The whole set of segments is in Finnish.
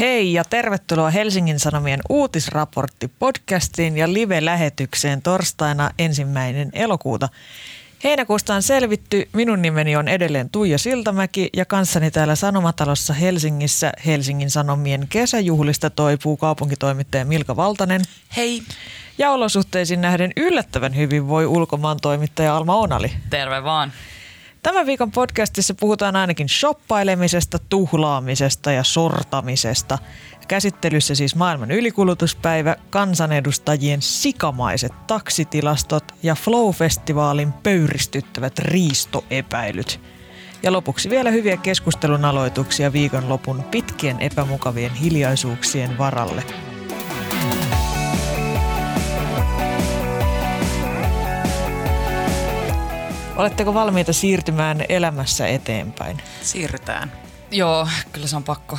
Hei ja tervetuloa Helsingin Sanomien uutisraportti podcastiin ja live-lähetykseen torstaina ensimmäinen elokuuta. Heinäkuusta on selvitty. Minun nimeni on edelleen Tuija Siltamäki ja kanssani täällä Sanomatalossa Helsingissä Helsingin Sanomien kesäjuhlista toipuu kaupunkitoimittaja Milka Valtanen. Hei. Ja olosuhteisiin nähden yllättävän hyvin voi ulkomaan toimittaja Alma Onali. Terve vaan. Tämän viikon podcastissa puhutaan ainakin shoppailemisesta, tuhlaamisesta ja sortamisesta. Käsittelyssä siis maailman ylikulutuspäivä, kansanedustajien sikamaiset taksitilastot ja Flow-festivaalin pöyristyttävät riistoepäilyt. Ja lopuksi vielä hyviä keskustelun aloituksia viikonlopun pitkien epämukavien hiljaisuuksien varalle. Oletteko valmiita siirtymään elämässä eteenpäin? Siirrytään. Joo, kyllä se on pakko.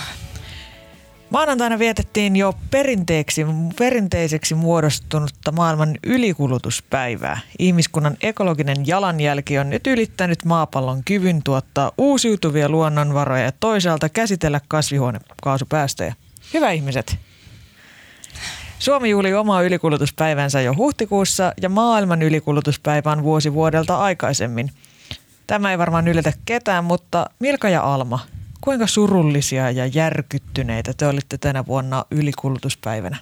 Maanantaina vietettiin jo perinteeksi, perinteiseksi muodostunutta maailman ylikulutuspäivää. Ihmiskunnan ekologinen jalanjälki on nyt ylittänyt maapallon kyvyn tuottaa uusiutuvia luonnonvaroja ja toisaalta käsitellä kasvihuonekaasupäästöjä. Hyvä ihmiset, Suomi juhli omaa ylikulutuspäivänsä jo huhtikuussa ja maailman ylikulutuspäivä on vuosi vuodelta aikaisemmin. Tämä ei varmaan yllätä ketään, mutta Milka ja Alma, kuinka surullisia ja järkyttyneitä te olitte tänä vuonna ylikulutuspäivänä?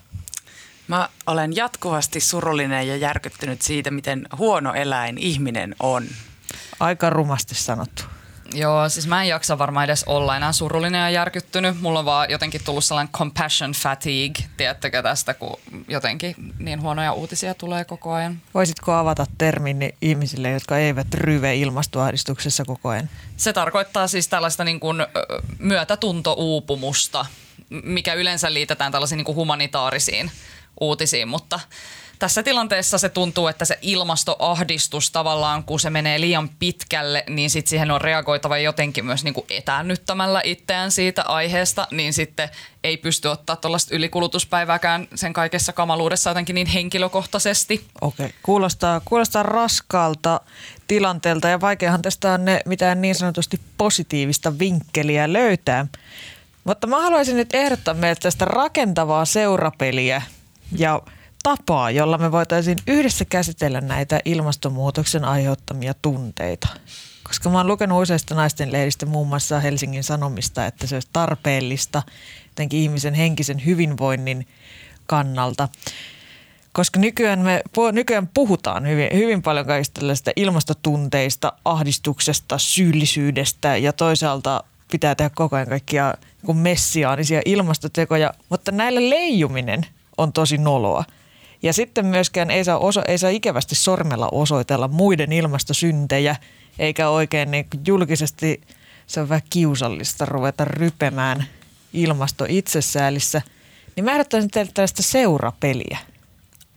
Mä olen jatkuvasti surullinen ja järkyttynyt siitä, miten huono eläin ihminen on. Aika rumasti sanottu. Joo, siis mä en jaksa varmaan edes olla enää surullinen ja järkyttynyt. Mulla on vaan jotenkin tullut sellainen compassion fatigue, tiedättekö tästä, kun jotenkin niin huonoja uutisia tulee koko ajan. Voisitko avata termin ihmisille, jotka eivät ryve ilmastoahdistuksessa koko ajan? Se tarkoittaa siis tällaista niin kuin myötätuntouupumusta, mikä yleensä liitetään tällaisiin niin kuin humanitaarisiin uutisiin, mutta – tässä tilanteessa se tuntuu, että se ilmastoahdistus tavallaan, kun se menee liian pitkälle, niin sitten siihen on reagoitava jotenkin myös niin kuin etäännyttämällä itseään siitä aiheesta, niin sitten ei pysty ottaa tuollaista ylikulutuspäivääkään sen kaikessa kamaluudessa jotenkin niin henkilökohtaisesti. Okei, okay. kuulostaa, kuulostaa raskaalta tilanteelta ja vaikeahan tästä on ne mitään niin sanotusti positiivista vinkkeliä löytää. Mutta mä haluaisin nyt ehdottaa meille tästä rakentavaa seurapeliä ja – tapaa, jolla me voitaisiin yhdessä käsitellä näitä ilmastonmuutoksen aiheuttamia tunteita. Koska mä oon lukenut useista naisten lehdistä muun muassa Helsingin Sanomista, että se olisi tarpeellista jotenkin ihmisen henkisen hyvinvoinnin kannalta. Koska nykyään, me, nykyään puhutaan hyvin, hyvin paljon kaikista tällaista ilmastotunteista, ahdistuksesta, syyllisyydestä ja toisaalta pitää tehdä koko ajan kaikkia messiaanisia ilmastotekoja, mutta näillä leijuminen on tosi noloa. Ja sitten myöskään ei saa, oso, ei saa ikävästi sormella osoitella muiden ilmastosyntejä, eikä oikein niin julkisesti se on vähän kiusallista ruveta rypemään ilmasto itsesäälissä. Niin mä ehdottaisin teille tällaista seurapeliä.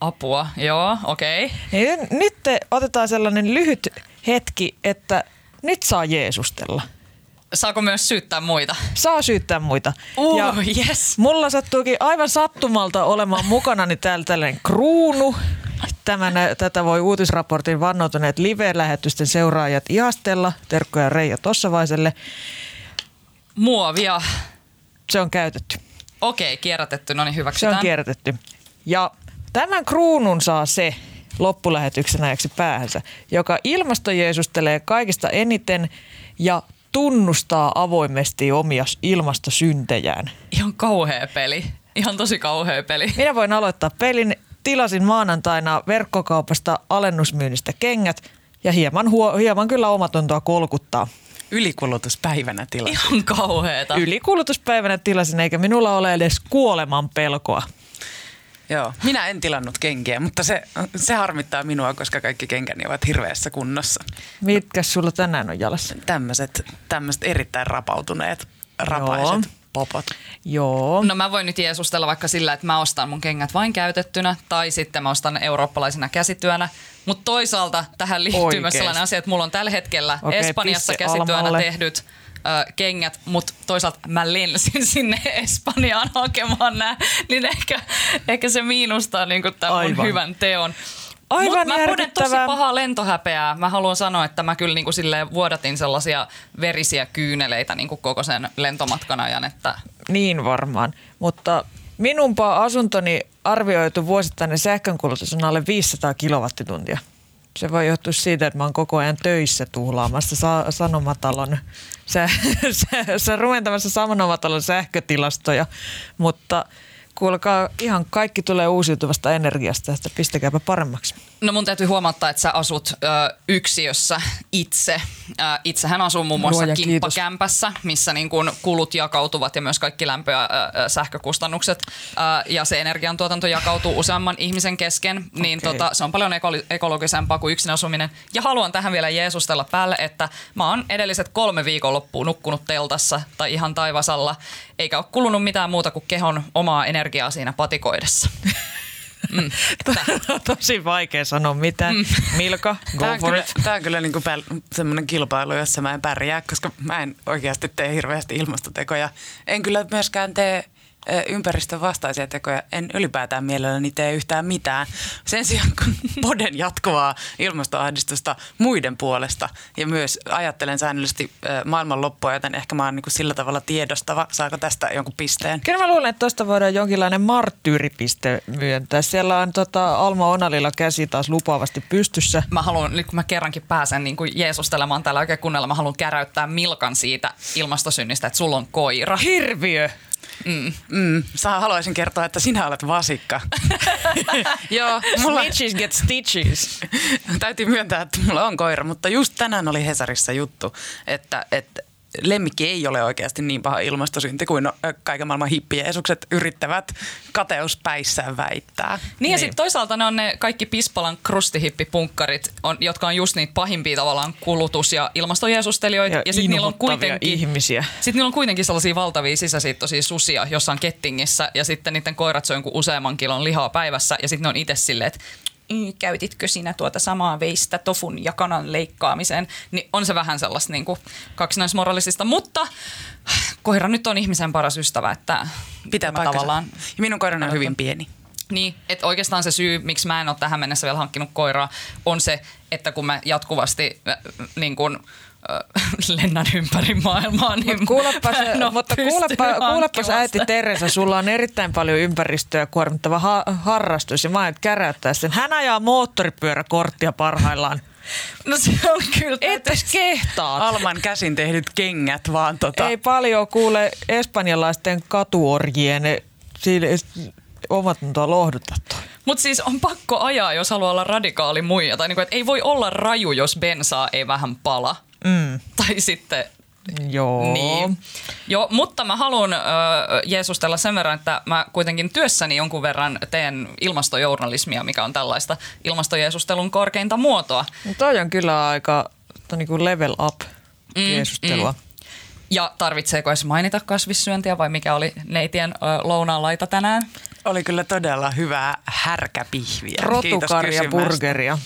Apua, joo, okei. Okay. Niin nyt te otetaan sellainen lyhyt hetki, että nyt saa Jeesustella – Saako myös syyttää muita? Saa syyttää muita. Uh, ja yes. Mulla sattuukin aivan sattumalta olemaan mukana niin täällä tällainen kruunu. Tämän, tätä voi uutisraportin vannoutuneet live-lähetysten seuraajat ihastella. Terkkoja Reija Tossavaiselle. Muovia. Se on käytetty. Okei, kierrätetty. No niin, hyväksytään. Se on kierrätetty. Ja tämän kruunun saa se loppulähetyksen ajaksi päähänsä, joka ilmastojeesustelee kaikista eniten ja tunnustaa avoimesti omia ilmastosyntejään. Ihan kauhea peli. Ihan tosi kauhea peli. Minä voin aloittaa pelin. Tilasin maanantaina verkkokaupasta alennusmyynnistä kengät ja hieman, huo, hieman kyllä omatuntoa kolkuttaa. Ylikulutuspäivänä tilasin. Ihan kauheeta. Ylikulutuspäivänä tilasin, eikä minulla ole edes kuoleman pelkoa. Joo, minä en tilannut kenkiä, mutta se, se harmittaa minua, koska kaikki kenkäni ovat hirveässä kunnossa. Mitkä sulla tänään on jalassa? Tämmöiset, tämmöiset erittäin rapautuneet, rapaiset Joo. popot. Joo. No mä voin nyt jeesustella vaikka sillä, että mä ostan mun kengät vain käytettynä tai sitten mä ostan eurooppalaisena käsityönä. Mutta toisaalta tähän liittyy Oikein. myös sellainen asia, että mulla on tällä hetkellä okay, Espanjassa käsityönä almalle. tehdyt – ö, kengät, mutta toisaalta mä lensin sinne Espanjaan hakemaan nämä, niin ehkä, ehkä se miinustaa niin tämän hyvän teon. Aivan Mut mä puden tosi pahaa lentohäpeää. Mä haluan sanoa, että mä kyllä niinku silleen vuodatin sellaisia verisiä kyyneleitä niinku koko sen lentomatkan ajan, että Niin varmaan, mutta minunpa asuntoni arvioitu vuosittainen sähkönkulutus on alle 500 kilowattituntia. Se voi johtua siitä, että mä oon koko ajan töissä tuhlaamassa sa- Sanomatalon, sä, sä, sä rumentamassa Sanomatalon sähkötilastoja, mutta kuulkaa, ihan kaikki tulee uusiutuvasta energiasta, että pistäkääpä paremmaksi. No mun täytyy huomauttaa, että sä asut ö, yksiössä itse. Ö, itsehän asun muun muassa Luoja kiitos. kimppakämpässä, missä niin kun kulut jakautuvat ja myös kaikki lämpö- ja ö, sähkökustannukset. Ö, ja se energiantuotanto jakautuu useamman ihmisen kesken, niin Okei. tota, se on paljon ekolo- ekologisempaa kuin yksin asuminen. Ja haluan tähän vielä jeesustella päälle, että mä oon edelliset kolme viikonloppua nukkunut teltassa tai ihan taivasalla, eikä ole kulunut mitään muuta kuin kehon omaa energiaa siinä patikoidessa. Mm. Tosi vaikea sanoa mitään. Milka, go Tämä on for kyllä, it. tää on kyllä niinku päl- semmoinen kilpailu, jossa mä en pärjää, koska mä en oikeasti tee hirveästi ilmastotekoja. En kyllä myöskään tee ympäristön vastaisia tekoja. En ylipäätään mielelläni tee yhtään mitään. Sen sijaan kun poden jatkuvaa ilmastoahdistusta muiden puolesta ja myös ajattelen säännöllisesti maailman loppua, joten ehkä mä oon niinku sillä tavalla tiedostava. Saako tästä jonkun pisteen? Kyllä mä luulen, että tuosta voidaan jonkinlainen marttyyripiste myöntää. Siellä on tota Alma Onalilla käsi taas lupaavasti pystyssä. mä haluan, nyt kun mä kerrankin pääsen niin kuin jeesustelemaan täällä oikein kunnolla, mä haluan käräyttää Milkan siitä ilmastosynnistä, että sulla on koira. Hirviö! Mm, sä haluaisin kertoa, että sinä olet vasikka. Joo, mulla, Snitches get stitches. Täytyy myöntää, että mulla on koira, mutta just tänään oli Hesarissa juttu, että, että lemmikki ei ole oikeasti niin paha ilmastosynti kuin no, kaiken maailman hippijeesukset yrittävät kateuspäissään väittää. Niin, ja sitten toisaalta ne on ne kaikki Pispalan krustihippipunkkarit, on, jotka on just niitä pahimpia tavallaan kulutus- ja ilmastojeesustelijoita. Ja, Ja, sitten niillä on kuitenkin ihmisiä. Sitten niillä on kuitenkin sellaisia valtavia sisäsiittoisia susia jossain kettingissä ja sitten niiden koirat syö useamman kilon lihaa päivässä ja sitten ne on itse silleen, että "Mm, käytitkö sinä tuota samaa veistä tofun ja kanan leikkaamiseen, niin on se vähän sellaista niin kuin kaksinaismoralisista, mutta koira nyt on ihmisen paras ystävä, että Pitää tavallaan Ja minun koirani on hyvin pieni. niin, että oikeastaan se syy, miksi mä en ole tähän mennessä vielä hankkinut koiraa, on se, että kun mä jatkuvasti äh, niin kun, äh, lennän ympäri maailmaa, niin Mut kuulepas, en oo mutta kuulepa, kuulepas äiti. Teresa, sulla on erittäin paljon ympäristöä kuormittava ha- harrastus ja mä aion käräyttää sen. Hän ajaa moottoripyöräkorttia parhaillaan. No se on kyllä. Et edes kehtaa. Alman käsin tehdyt kengät vaan tota. Ei paljon kuule espanjalaisten katuorjien lohduta toi. Mutta siis on pakko ajaa, jos haluaa olla radikaali muija. Tai niinku, et ei voi olla raju, jos bensaa ei vähän pala. Mm. Tai sitten Joo. Niin. Joo, mutta mä haluan äh, jeesustella sen verran, että mä kuitenkin työssäni jonkun verran teen ilmastojournalismia, mikä on tällaista ilmastojeesustelun korkeinta muotoa. No toi on kyllä aika to, niinku level up Mm, keskustelua. Ja tarvitseeko edes mainita kasvissyöntiä vai mikä oli neitien äh, lounaan laita tänään? Oli kyllä todella hyvää härkäpihviä. Rotukarja burgeria.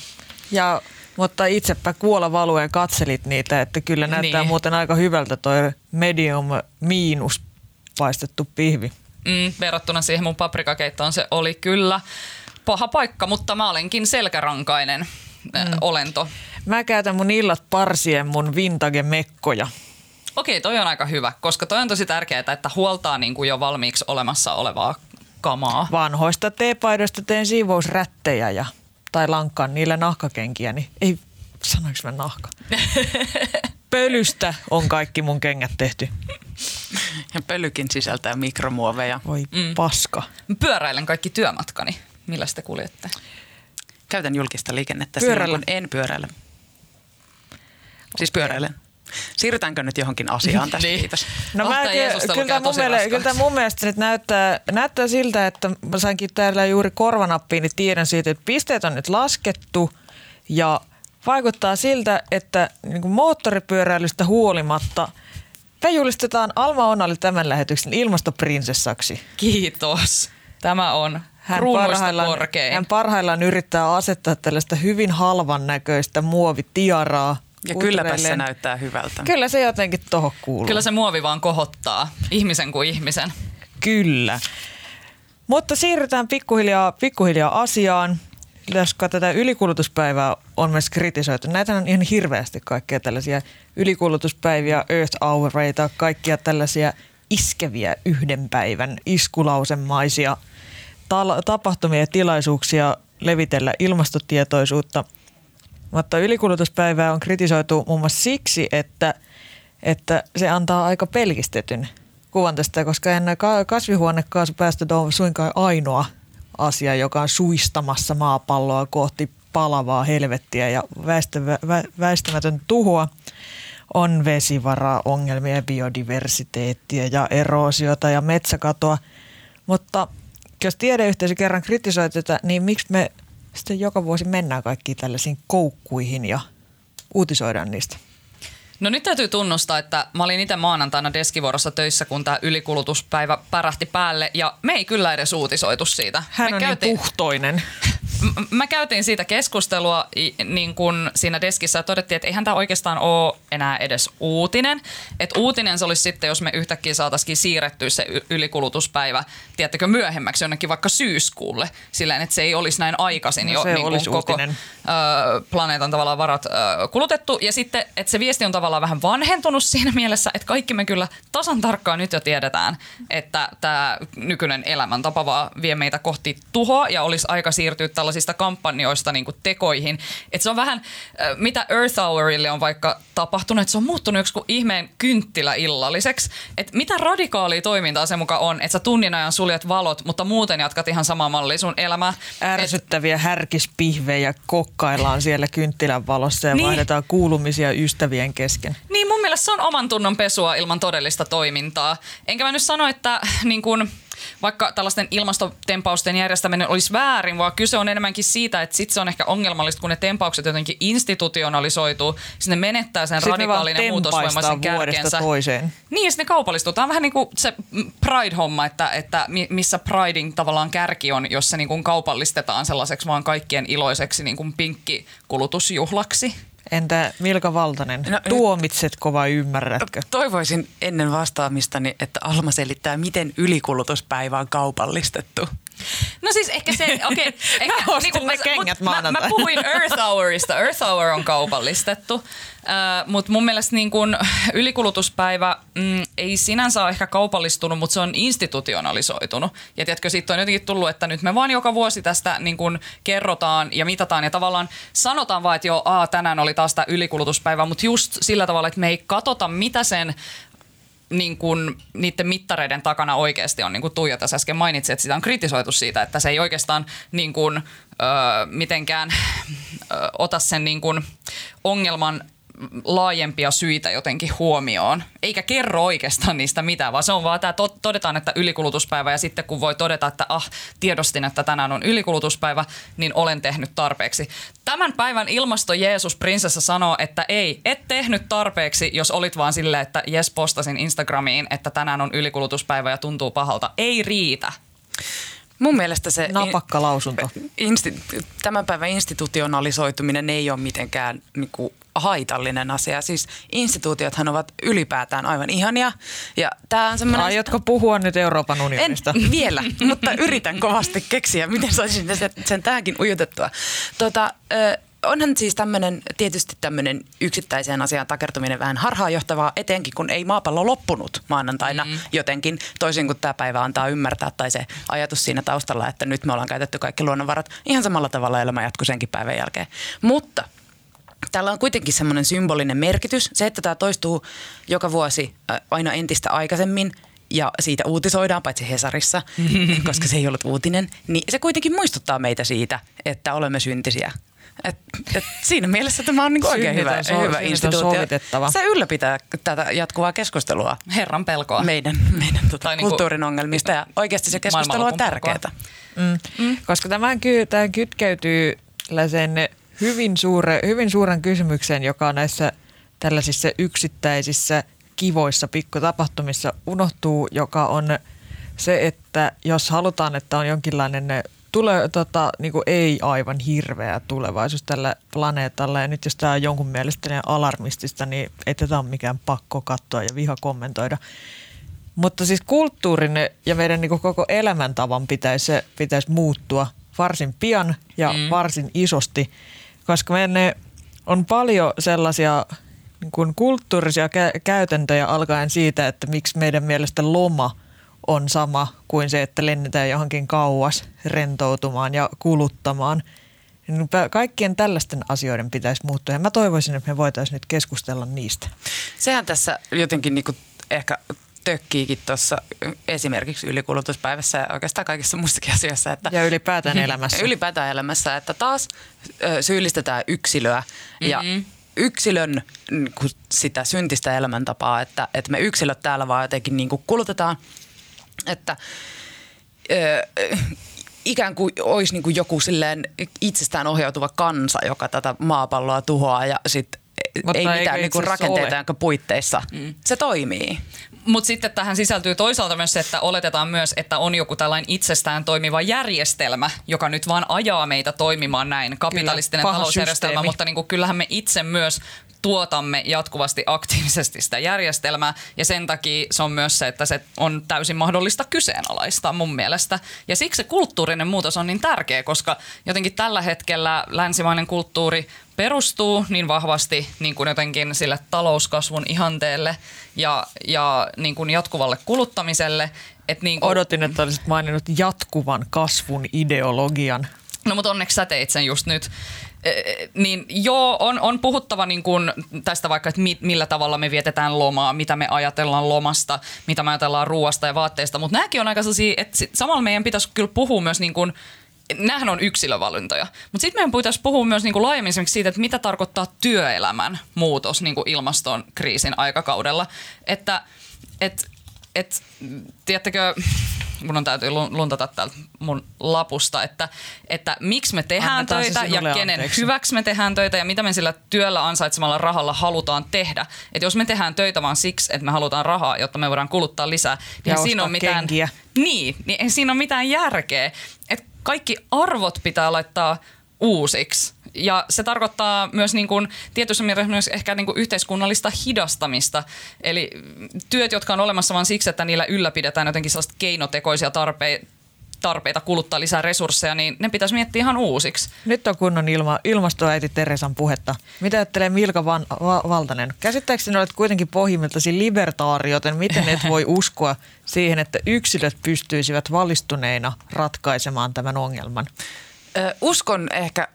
Ja, mutta itsepä kuola valuen katselit niitä, että kyllä näyttää Niin. muuten aika hyvältä toi medium miinus paistettu pihvi. Mm, verrattuna siihen mun paprikakeittoon se oli kyllä paha paikka, mutta mä olenkin selkärankainen äh, olento. Mä käytän mun illat parsien mun vintage-mekkoja. Okei, toi on aika hyvä, koska toi on tosi tärkeää, että huoltaa niin kuin jo valmiiksi olemassa olevaa kamaa. Vanhoista teepaidoista teen siivousrättejä ja, tai lankkaan niillä nahkakenkiä, niin ei, sanoinko mä nahka? Pölystä on kaikki mun kengät tehty. Ja pölykin sisältää mikromuoveja. Voi mm. paska. Mä pyöräilen kaikki työmatkani. Millä te kuljette? Käytän julkista liikennettä Pyörällä. silloin, kun en pyöräile. Siis pyöräilen. Siirrytäänkö nyt johonkin asiaan tästä? Niin. Kiitos. No mä en kyllä, mun mielestä, kyllä tää mun mielestä nyt näyttää, näyttää siltä, että mä sainkin täällä juuri korvanappiin, niin tiedän siitä, että pisteet on nyt laskettu ja vaikuttaa siltä, että niin kuin moottoripyöräilystä huolimatta me julistetaan Alma Onali tämän lähetyksen ilmastoprinsessaksi. Kiitos. Tämä on Hän parhaillaan, korkein. hän parhaillaan yrittää asettaa tällaista hyvin halvan näköistä muovitiaraa. Ja kylläpä se näyttää hyvältä. Kyllä se jotenkin tohon kuuluu. Kyllä se muovi vaan kohottaa ihmisen kuin ihmisen. Kyllä. Mutta siirrytään pikkuhiljaa, pikkuhiljaa asiaan. koska tätä ylikulutuspäivää on myös kritisoitu. Näitä on ihan hirveästi kaikkea tällaisia ylikulutuspäiviä, earth houreita, kaikkia tällaisia iskeviä yhden päivän iskulausemaisia tapahtumia ja tilaisuuksia levitellä ilmastotietoisuutta. Mutta ylikulutuspäivää on kritisoitu muun muassa siksi, että, että se antaa aika pelkistetyn kuvan tästä, koska kasvihuonekaasupäästöt on suinkaan ainoa asia, joka on suistamassa maapalloa kohti palavaa helvettiä ja väistämätön tuhoa on vesivaraongelmia, biodiversiteettiä ja eroosiota ja metsäkatoa. Mutta jos tiedeyhteisö kerran kritisoi tätä, niin miksi me sitten joka vuosi mennään kaikkiin tällaisiin koukkuihin ja uutisoidaan niistä? No nyt täytyy tunnustaa, että mä olin itse maanantaina deskivuorossa töissä, kun tämä ylikulutuspäivä pärähti päälle ja me ei kyllä edes uutisoitu siitä. Hän me on niin käytiin... niin puhtoinen. Mä käytiin siitä keskustelua niin kun siinä deskissä ja todettiin, että eihän tämä oikeastaan ole enää edes uutinen. Että uutinen se olisi sitten, jos me yhtäkkiä saataisiin siirrettyä se ylikulutuspäivä, tiedättekö, myöhemmäksi jonnekin vaikka syyskuulle. Sillä että se ei olisi näin aikaisin no, jo niin olisi koko. Ö, planeetan tavallaan varat ö, kulutettu. Ja sitten, että se viesti on tavallaan vähän vanhentunut siinä mielessä, että kaikki me kyllä tasan tarkkaan nyt jo tiedetään, että tämä nykyinen elämäntapa vaan vie meitä kohti tuhoa ja olisi aika siirtyä tällaisista kampanjoista niin kuin tekoihin. Että se on vähän, mitä Earth Hourille on vaikka tapahtunut, että se on muuttunut yksi kuin ihmeen kynttilä illalliseksi. Että mitä radikaalia toimintaa se mukaan on, että sä tunnin ajan suljet valot, mutta muuten jatkat ihan sama malli sun elämää. Ärsyttäviä Et... härkispihvejä kokkaillaan siellä kynttilän valossa ja niin. vaihdetaan kuulumisia ystävien kesken. Niin mun mielestä se on oman tunnon pesua ilman todellista toimintaa. Enkä mä nyt sano, että niin kun, vaikka tällaisten ilmastotempausten järjestäminen olisi väärin, vaan kyse on enemmänkin siitä, että sitten se on ehkä ongelmallista, kun ne tempaukset jotenkin institutionalisoituu, sinne menettää sen sitten radikaalinen muutosvoimaisen kärkensä. toiseen. Niin, ja sitten ne kaupallistutaan vähän niin kuin se Pride-homma, että, että missä Pridein tavallaan kärki on, jos se niin kuin kaupallistetaan sellaiseksi vaan kaikkien iloiseksi niin kuin pinkkikulutusjuhlaksi. Entä Milka Valtanen, no, tuomitsetko vai ymmärrätkö? Toivoisin ennen vastaamistani, että Alma selittää, miten ylikulutuspäivä on kaupallistettu. No siis ehkä se, okei. Okay, ehkä, mä niin ne kengät mä, mä, puhuin Earth Hourista. Earth Hour on kaupallistettu, mutta mun mielestä niin kun ylikulutuspäivä mm, ei sinänsä ole ehkä kaupallistunut, mutta se on institutionalisoitunut. Ja tiedätkö, siitä on jotenkin tullut, että nyt me vaan joka vuosi tästä niin kun kerrotaan ja mitataan ja tavallaan sanotaan vaan, että joo, aa, tänään oli taas tämä ylikulutuspäivä, mutta just sillä tavalla, että me ei katsota, mitä sen niin kuin, niiden mittareiden takana oikeasti on, niin kuin Tuija tässä äsken mainitsi, että sitä on kritisoitu siitä, että se ei oikeastaan niin kuin, ö, mitenkään ö, ota sen niin kuin ongelman laajempia syitä jotenkin huomioon, eikä kerro oikeastaan niistä mitään, vaan se on vaan tämä, todetaan, että ylikulutuspäivä ja sitten kun voi todeta, että ah, tiedostin, että tänään on ylikulutuspäivä, niin olen tehnyt tarpeeksi. Tämän päivän ilmasto Jeesus prinsessa sanoo, että ei, et tehnyt tarpeeksi, jos olit vaan silleen, että jes postasin Instagramiin, että tänään on ylikulutuspäivä ja tuntuu pahalta. Ei riitä. Mun mielestä se... Napakka lausunto. Insti- tämän päivän institutionalisoituminen ei ole mitenkään niin kuin, haitallinen asia. Siis instituutiothan ovat ylipäätään aivan ihania. Ja tää on semmoinen... Aiotko puhua nyt Euroopan unionista? En vielä, mutta yritän kovasti keksiä, miten saisin sen, tähänkin ujutettua. Tota, onhan siis tämmöinen, tietysti tämmöinen yksittäiseen asiaan takertuminen vähän harhaanjohtavaa, etenkin kun ei maapallo loppunut maanantaina mm. jotenkin, toisin kuin tämä päivä antaa ymmärtää, tai se ajatus siinä taustalla, että nyt me ollaan käytetty kaikki luonnonvarat ihan samalla tavalla elämä jatkuu senkin päivän jälkeen. Mutta Tällä on kuitenkin semmoinen symbolinen merkitys. Se, että tämä toistuu joka vuosi aina entistä aikaisemmin ja siitä uutisoidaan, paitsi Hesarissa, koska se ei ollut uutinen, niin se kuitenkin muistuttaa meitä siitä, että olemme syntisiä. Et, et siinä mielessä tämä on niin oikein hyvä, so, hyvä instituutio. Se ylläpitää tätä jatkuvaa keskustelua. Herran pelkoa. Meidän, meidän tota, tai niinku kulttuurin ongelmista ja oikeasti se keskustelu on tärkeää. Mm. Mm. Koska tämä, tämä kytkeytyy sen hyvin, suure, hyvin suuren kysymyksen, joka näissä tällaisissa yksittäisissä kivoissa pikkutapahtumissa unohtuu, joka on se, että jos halutaan, että on jonkinlainen tule, tota, niin kuin ei aivan hirveä tulevaisuus tällä planeetalla. Ja nyt jos tämä on jonkun mielestä alarmistista, niin ei tätä ole mikään pakko katsoa ja viha kommentoida. Mutta siis kulttuurin ja meidän niin koko elämäntavan pitäisi, pitäisi muuttua varsin pian ja mm. varsin isosti, koska meidän on paljon sellaisia niin kuin kulttuurisia kä- käytäntöjä alkaen siitä, että miksi meidän mielestä loma on sama kuin se, että lennetään johonkin kauas rentoutumaan ja kuluttamaan. Niin kaikkien tällaisten asioiden pitäisi muuttua ja mä toivoisin, että me voitaisiin nyt keskustella niistä. Sehän tässä jotenkin niin kuin ehkä tökkiikin tuossa esimerkiksi ylikulutuspäivässä ja oikeastaan kaikissa muissakin asioissa. Että, ja ylipäätään elämässä. Ylipäätään elämässä, että taas syyllistetään yksilöä mm-hmm. ja yksilön niin sitä syntistä elämäntapaa, että, että me yksilöt täällä vaan jotenkin niin kuin kulutetaan, että ö, ikään kuin olisi niin kuin joku silleen itsestään ohjautuva kansa, joka tätä maapalloa tuhoaa ja sitten ei mitään niin kuin rakenteita, jonka puitteissa mm. se toimii. Mutta sitten tähän sisältyy toisaalta myös se, että oletetaan myös, että on joku tällainen itsestään toimiva järjestelmä, joka nyt vaan ajaa meitä toimimaan näin. Kapitalistinen Kyllä, talousjärjestelmä, systeemi. mutta niin kuin, kyllähän me itse myös tuotamme jatkuvasti aktiivisesti sitä järjestelmää ja sen takia se on myös se, että se on täysin mahdollista kyseenalaistaa mun mielestä. Ja siksi se kulttuurinen muutos on niin tärkeä, koska jotenkin tällä hetkellä länsimainen kulttuuri perustuu niin vahvasti niin kuin jotenkin sille talouskasvun ihanteelle ja, ja niin kuin jatkuvalle kuluttamiselle. Että niin kuin, Odotin, että olisit maininnut jatkuvan kasvun ideologian. No mutta onneksi sä teit sen just nyt. Niin joo, on, on puhuttava niin kuin tästä vaikka, että mi, millä tavalla me vietetään lomaa, mitä me ajatellaan lomasta, mitä me ajatellaan ruoasta ja vaatteista, mutta nämäkin on aika sellaisia, että samalla meidän pitäisi kyllä puhua myös niin kuin Nämähän on yksilövalintoja. Mutta sitten meidän pitäisi puhua myös niinku laajemmin siitä, että mitä tarkoittaa työelämän muutos niinku ilmaston kriisin aikakaudella. Että et, et, tiedättekö, mun on täytyy luntata täältä mun lapusta, että, että miksi me tehdään Annetaan töitä ja kenen anteeksi. hyväksi me tehdään töitä ja mitä me sillä työllä ansaitsemalla rahalla halutaan tehdä. Että jos me tehdään töitä vaan siksi, että me halutaan rahaa, jotta me voidaan kuluttaa lisää, niin siinä on mitään, kenkiä. Niin, niin ei siinä ole mitään järkeä. Että kaikki arvot pitää laittaa uusiksi. Ja se tarkoittaa myös niin kuin, tietyssä mielessä myös ehkä niin kuin yhteiskunnallista hidastamista. Eli työt, jotka on olemassa vain siksi, että niillä ylläpidetään jotenkin sellaista keinotekoisia tarpeita, tarpeita kuluttaa lisää resursseja, niin ne pitäisi miettiä ihan uusiksi. Nyt on kunnon ilma, ilmastoäiti Teresan puhetta. Mitä ajattelee Milka Van, Va, Valtanen? Käsittääkseni olet kuitenkin pohjimmiltasi libertaari, joten miten et voi uskoa siihen, että yksilöt pystyisivät valistuneina ratkaisemaan tämän ongelman? Ö, uskon ehkä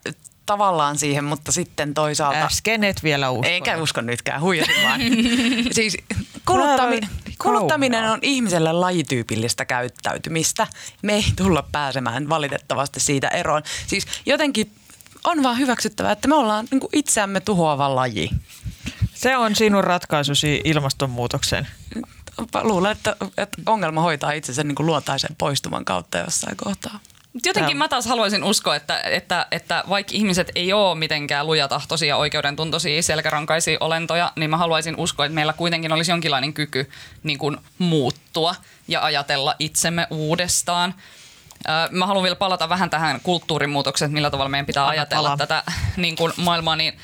tavallaan siihen, mutta sitten toisaalta... Äsken et vielä usko. Eikä usko nytkään, huijasin vaan. siis kuluttami, kuluttaminen on ihmiselle lajityypillistä käyttäytymistä. Me ei tulla pääsemään valitettavasti siitä eroon. Siis jotenkin on vaan hyväksyttävää, että me ollaan niin itseämme tuhoava laji. Se on sinun ratkaisusi ilmastonmuutokseen. Luulen, että, että ongelma hoitaa itsensä niin luontaisen poistuman kautta jossain kohtaa. Jotenkin mä taas haluaisin uskoa, että, että, että vaikka ihmiset ei ole mitenkään lujatahtoisia, oikeudentuntoisia, selkärankaisia olentoja, niin mä haluaisin uskoa, että meillä kuitenkin olisi jonkinlainen kyky niin kuin muuttua ja ajatella itsemme uudestaan. Mä haluan vielä palata vähän tähän kulttuurimuutokseen, millä tavalla meidän pitää Anna ajatella pala. tätä niin kuin maailmaa, niin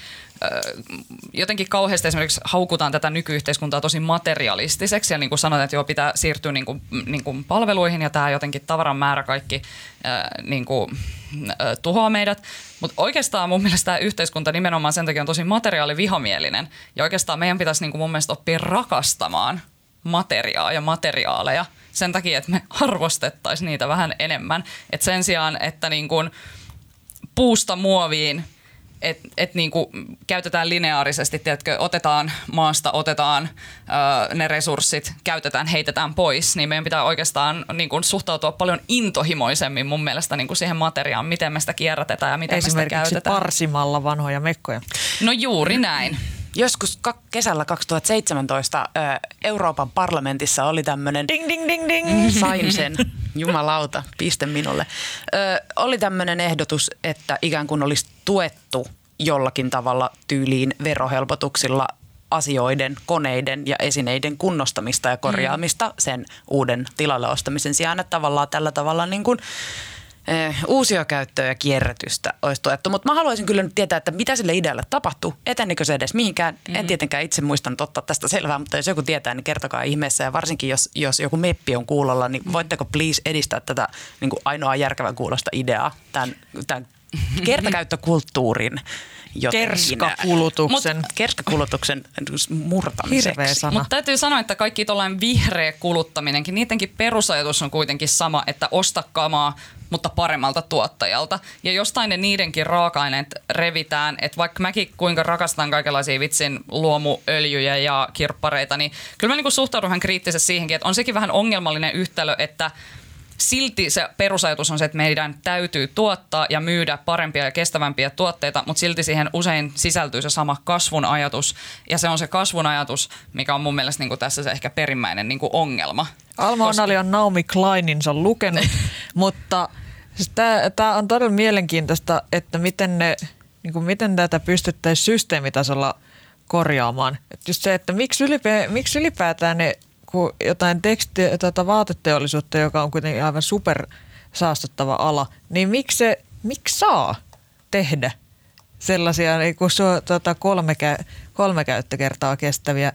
jotenkin kauheasti esimerkiksi haukutaan tätä nykyyhteiskuntaa tosi materialistiseksi ja niin kuin sanotaan, että joo, pitää siirtyä niin kuin, niin kuin palveluihin ja tämä jotenkin tavaran määrä kaikki niin kuin, tuhoaa meidät. Mutta oikeastaan mun mielestä tämä yhteiskunta nimenomaan sen takia on tosi materiaalivihamielinen ja oikeastaan meidän pitäisi niin kuin mun mielestä oppia rakastamaan materiaa ja materiaaleja sen takia, että me arvostettaisiin niitä vähän enemmän. Et sen sijaan, että niin kuin puusta muoviin – että et niinku käytetään lineaarisesti, tiedätkö, otetaan maasta, otetaan ö, ne resurssit, käytetään, heitetään pois, niin meidän pitää oikeastaan niinku suhtautua paljon intohimoisemmin mun mielestä niinku siihen materiaan, miten me sitä kierrätetään ja miten me sitä käytetään. Esimerkiksi parsimalla vanhoja mekkoja. No juuri näin. Joskus kesällä 2017 Euroopan parlamentissa oli tämmöinen... Ding, ding, ding, ding. Sain sen. Jumalauta, piste minulle. oli tämmöinen ehdotus, että ikään kuin olisi tuettu jollakin tavalla tyyliin verohelpotuksilla asioiden, koneiden ja esineiden kunnostamista ja korjaamista mm. sen uuden tilalle ostamisen sijaan. Että tavallaan tällä tavalla niin kuin uusiokäyttöä ja kierrätystä olisi tuettu. Mutta mä haluaisin kyllä nyt tietää, että mitä sille idealle tapahtuu. Etenikö se edes mihinkään? Mm-hmm. En tietenkään itse muistanut ottaa tästä selvää, mutta jos joku tietää, niin kertokaa ihmeessä. Ja varsinkin jos, jos joku meppi on kuulolla, niin voitteko please edistää tätä niin kuin ainoa järkevän kuulosta ideaa tämän, tämän kertakäyttökulttuurin jotenkin. Kerskakulutuksen. Mut, kerskakulutuksen murtamiseksi. Hirveä sana. Mutta täytyy sanoa, että kaikki tuollainen vihreä kuluttaminenkin, niidenkin perusajatus on kuitenkin sama, että osta kamaa, mutta paremmalta tuottajalta. Ja jostain ne niidenkin raaka-aineet revitään, että vaikka mäkin kuinka rakastan kaikenlaisia vitsin luomuöljyjä ja kirppareita, niin kyllä mä niinku suhtaudun ihan kriittisesti siihenkin, että on sekin vähän ongelmallinen yhtälö, että silti se perusajatus on se, että meidän täytyy tuottaa ja myydä parempia ja kestävämpiä tuotteita, mutta silti siihen usein sisältyy se sama kasvun ajatus. Ja se on se kasvun ajatus, mikä on mun mielestä niin kuin tässä se ehkä perimmäinen niin kuin ongelma. Alma Koska... on Naomi Kleininsa lukenut, mutta siis tämä on todella mielenkiintoista, että miten, ne, niin kuin miten tätä pystyttäisiin systeemitasolla korjaamaan. Et just se, että miksi, ylipä, miksi ylipäätään ne kun jotain teksti, tätä vaateteollisuutta, joka on kuitenkin aivan super saastuttava ala, niin miksi, se, miksi saa tehdä sellaisia niin kuin tota kolme, kolme käyttökertaa kestäviä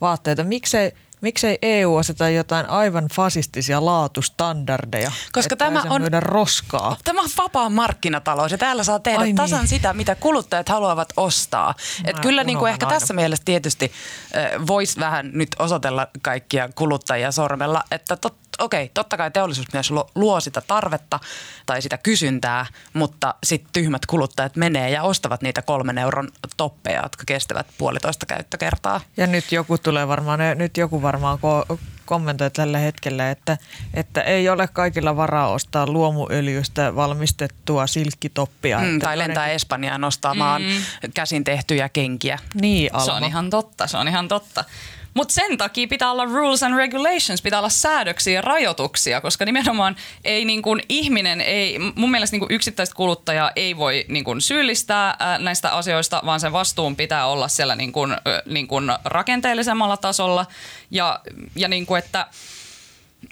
vaatteita? Miksei, miksei EU aseta jotain aivan fasistisia laatustandardeja, Koska tämä on roskaa? Tämä on vapaa markkinatalous ja täällä saa tehdä Ai niin. tasan sitä, mitä kuluttajat haluavat ostaa. Et kyllä niin kuin ehkä aina. tässä mielessä tietysti äh, voisi vähän nyt osoitella kaikkia kuluttajia sormella, että tot, okei, totta kai teollisuus myös luo sitä tarvetta tai sitä kysyntää, mutta sitten tyhmät kuluttajat menee ja ostavat niitä kolmen euron toppeja, jotka kestävät puolitoista käyttökertaa. Ja nyt joku tulee varmaan, nyt joku varmaan ko- kommentoi tällä hetkellä, että, että ei ole kaikilla varaa ostaa luomuöljystä valmistettua silkkitoppia. Mm, tai lentää ainakin... Espanjaan ostamaan mm. käsin tehtyjä kenkiä. Niin, Alma. Se on ihan totta, se on ihan totta. Mutta sen takia pitää olla rules and regulations, pitää olla säädöksiä ja rajoituksia, koska nimenomaan ei niin kuin ihminen, ei, mun mielestä niin kuin yksittäistä kuluttajaa ei voi niin kuin syyllistää ää, näistä asioista, vaan sen vastuun pitää olla siellä niin kuin, niin kuin rakenteellisemmalla tasolla. Ja, ja niin kuin, että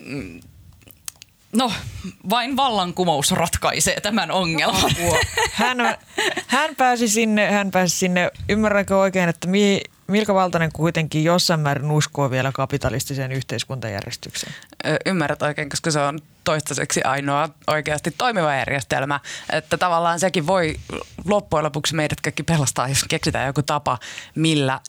mm, No, vain vallankumous ratkaisee tämän ongelman. Hän, hän, pääsi sinne, hän pääsi sinne, ymmärränkö oikein, että mi, Milka Valtanen kuitenkin jossain määrin uskoo vielä kapitalistiseen yhteiskuntajärjestykseen. Ymmärrät oikein, koska se on toistaiseksi ainoa oikeasti toimiva järjestelmä. Että tavallaan sekin voi loppujen lopuksi meidät kaikki pelastaa, jos keksitään joku tapa, millä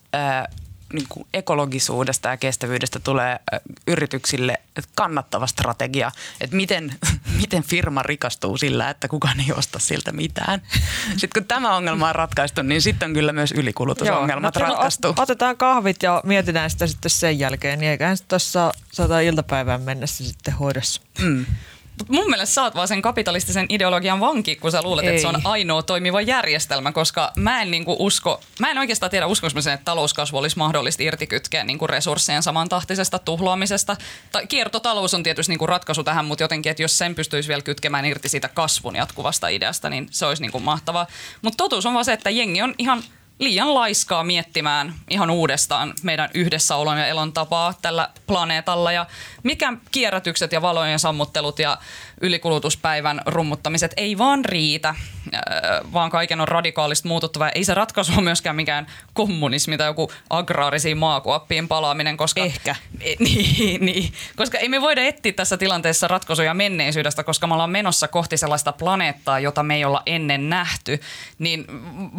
niin kuin ekologisuudesta ja kestävyydestä tulee yrityksille kannattava strategia, että miten, miten firma rikastuu sillä, että kukaan ei osta siltä mitään. Sitten kun tämä ongelma on ratkaistu, niin sitten on kyllä myös ylikulutusongelmat Joo, no, ratkaistu. Otetaan kahvit ja mietitään sitä sitten sen jälkeen, niin eiköhän tuossa saada iltapäivään mennessä sitten hoidossa. Mm mun mielestä sä oot vaan sen kapitalistisen ideologian vanki, kun sä luulet, Ei. että se on ainoa toimiva järjestelmä, koska mä en niinku usko, mä en oikeastaan tiedä uskoisi sen, että talouskasvu olisi mahdollista irtikytkeä niinku resurssien samantahtisesta tuhlaamisesta. Tai kiertotalous on tietysti niinku ratkaisu tähän, mutta jotenkin, että jos sen pystyisi vielä kytkemään irti siitä kasvun jatkuvasta ideasta, niin se olisi niinku mahtavaa. Mutta totuus on vaan se, että jengi on ihan liian laiskaa miettimään ihan uudestaan meidän yhdessäolon ja elon tapaa tällä planeetalla. Ja mikä kierrätykset ja valojen sammuttelut ja ylikulutuspäivän rummuttamiset ei vaan riitä, vaan kaiken on radikaalista muututtava. Ei se ratkaisu ole myöskään mikään kommunismi tai joku agraarisiin maakuoppiin palaaminen, koska... Ehkä. E, niin, niin, koska ei me voida etsiä tässä tilanteessa ratkaisuja menneisyydestä, koska me ollaan menossa kohti sellaista planeettaa, jota me ei olla ennen nähty. Niin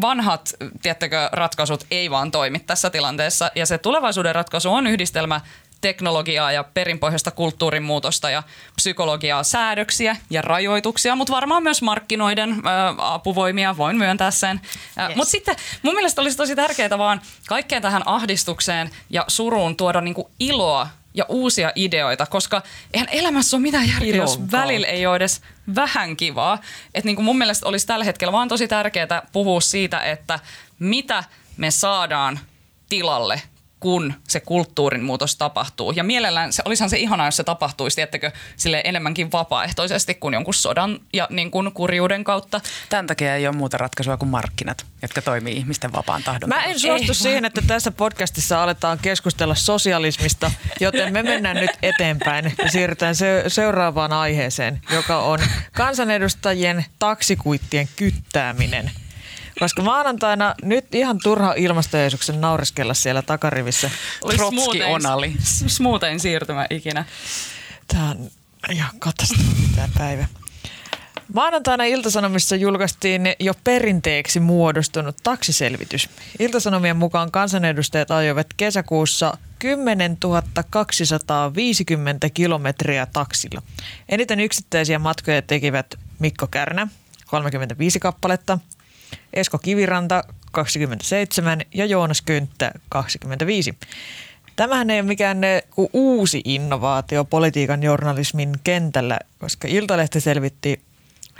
vanhat, tiettäkö, ratkaisut ei vaan toimi tässä tilanteessa. Ja se tulevaisuuden ratkaisu on yhdistelmä teknologiaa ja perinpohjaista kulttuurin muutosta ja psykologiaa, säädöksiä ja rajoituksia, mutta varmaan myös markkinoiden ö, apuvoimia, voin myöntää sen. Yes. Mutta sitten mun mielestä olisi tosi tärkeää vaan kaikkeen tähän ahdistukseen ja suruun tuoda niinku iloa ja uusia ideoita, koska eihän elämässä ole mitään järkeä, jos välillä ei ole edes vähän kivaa. Että niin kuin mun mielestä olisi tällä hetkellä vaan tosi tärkeää puhua siitä, että mitä me saadaan tilalle kun se kulttuurin muutos tapahtuu. Ja mielellään, se, olisihan se ihanaa, jos se tapahtuisi, tiettäkö, sille enemmänkin vapaaehtoisesti kuin jonkun sodan ja niin kuin kurjuuden kautta. Tämän takia ei ole muuta ratkaisua kuin markkinat, jotka toimii ihmisten vapaan tahdon. Mä en suostu siihen, että tässä podcastissa aletaan keskustella sosialismista, joten me mennään nyt eteenpäin ja siirrytään se- seuraavaan aiheeseen, joka on kansanedustajien taksikuittien kyttääminen. Koska maanantaina nyt ihan turha ilmastojeesuksen nauriskella siellä takarivissä. Trotski onali. Smoothein siirtymä ikinä. Tämä on ihan katastrofi tämä päivä. Maanantaina Iltasanomissa julkaistiin jo perinteeksi muodostunut taksiselvitys. Iltasanomien mukaan kansanedustajat ajoivat kesäkuussa 10 250 kilometriä taksilla. Eniten yksittäisiä matkoja tekivät Mikko Kärnä, 35 kappaletta, Esko Kiviranta, 27 ja Joonas Könttä, 25. Tämähän ei ole mikään eh, uusi innovaatio politiikan journalismin kentällä, koska Iltalehti selvitti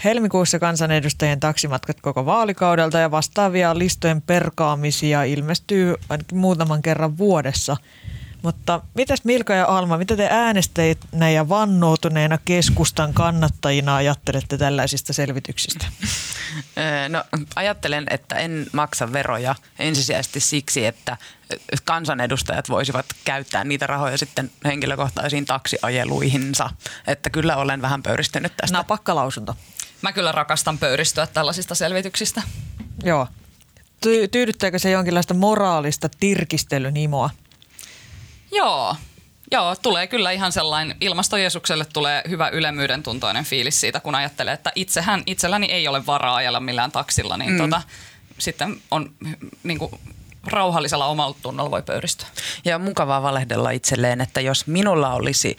helmikuussa kansanedustajien taksimatkat koko vaalikaudelta ja vastaavia listojen perkaamisia ilmestyy ainakin muutaman kerran vuodessa. Mutta mitäs Milka ja Alma, mitä te äänestäjinä ja vannoutuneena keskustan kannattajina ajattelette tällaisista selvityksistä? No ajattelen, että en maksa veroja ensisijaisesti siksi, että kansanedustajat voisivat käyttää niitä rahoja sitten henkilökohtaisiin taksiajeluihinsa. Että kyllä olen vähän pöyristynyt tästä. Napakka lausunto. Mä kyllä rakastan pöyristyä tällaisista selvityksistä. Joo. Ty- tyydyttääkö se jonkinlaista moraalista tirkistelyn imoa? Joo, Joo, tulee kyllä ihan sellainen, ilmastojeesukselle tulee hyvä ylemmyyden tuntoinen fiilis siitä, kun ajattelee, että itsehän, itselläni ei ole varaa ajella millään taksilla, niin mm. tota, sitten on niin kuin, rauhallisella omalla tunnolla voi pöyristyä. Ja mukavaa valehdella itselleen, että jos minulla olisi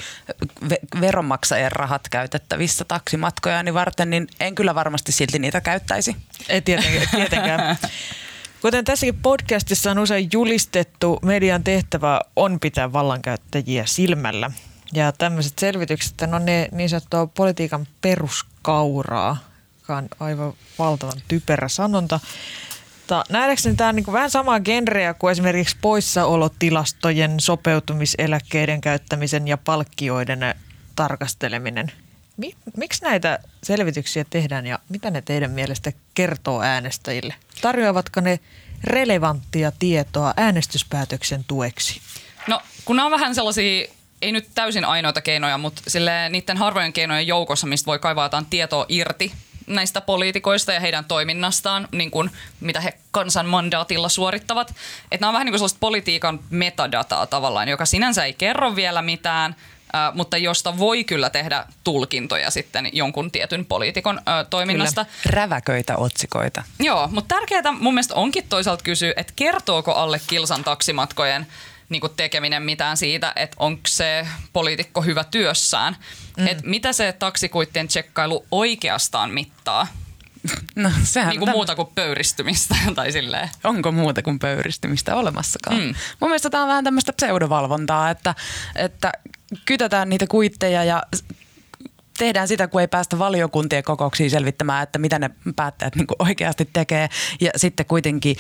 ve- veronmaksajien rahat käytettävissä taksimatkoja niin varten, niin en kyllä varmasti silti niitä käyttäisi. Ei tietenkään. tietenkään. Kuten tässäkin podcastissa on usein julistettu, median tehtävä on pitää vallankäyttäjiä silmällä. Ja tämmöiset selvitykset on ne niin sanottua politiikan peruskauraa, joka on aivan valtavan typerä sanonta. Nähdäkseni tämä on niin vähän samaa genreä kuin esimerkiksi poissaolotilastojen, sopeutumiseläkkeiden käyttämisen ja palkkioiden tarkasteleminen. Mi- miksi näitä selvityksiä tehdään ja mitä ne teidän mielestä kertoo äänestäjille? Tarjoavatko ne relevanttia tietoa äänestyspäätöksen tueksi? No, kun nämä on vähän sellaisia, ei nyt täysin ainoita keinoja, mutta sille niiden harvojen keinojen joukossa, mistä voi kaivaa jotain tietoa irti näistä poliitikoista ja heidän toiminnastaan, niin kuin mitä he kansan mandaatilla suorittavat. Että nämä on vähän niin kuin sellaista politiikan metadataa tavallaan, joka sinänsä ei kerro vielä mitään, äh, mutta josta voi kyllä tehdä tulkintoja sitten jonkun tietyn poliitikon äh, toiminnasta. Kyllä. Räväköitä otsikoita. Joo, mutta tärkeää mun mielestä onkin toisaalta kysyä, että kertooko alle kilsan taksimatkojen niin kuin tekeminen mitään siitä, että onko se poliitikko hyvä työssään. Mm. Että mitä se taksikuittien tsekkailu oikeastaan mittaa. No, sehän niin kuin tämän- muuta kuin pöyristymistä tai silleen. Onko muuta kuin pöyristymistä olemassakaan? Mm. Mun mielestä tämä on vähän tämmöistä pseudovalvontaa, että, että kytätään niitä kuitteja ja tehdään sitä, kun ei päästä valiokuntien kokouksiin selvittämään, että mitä ne päättäjät niin oikeasti tekee. Ja sitten kuitenkin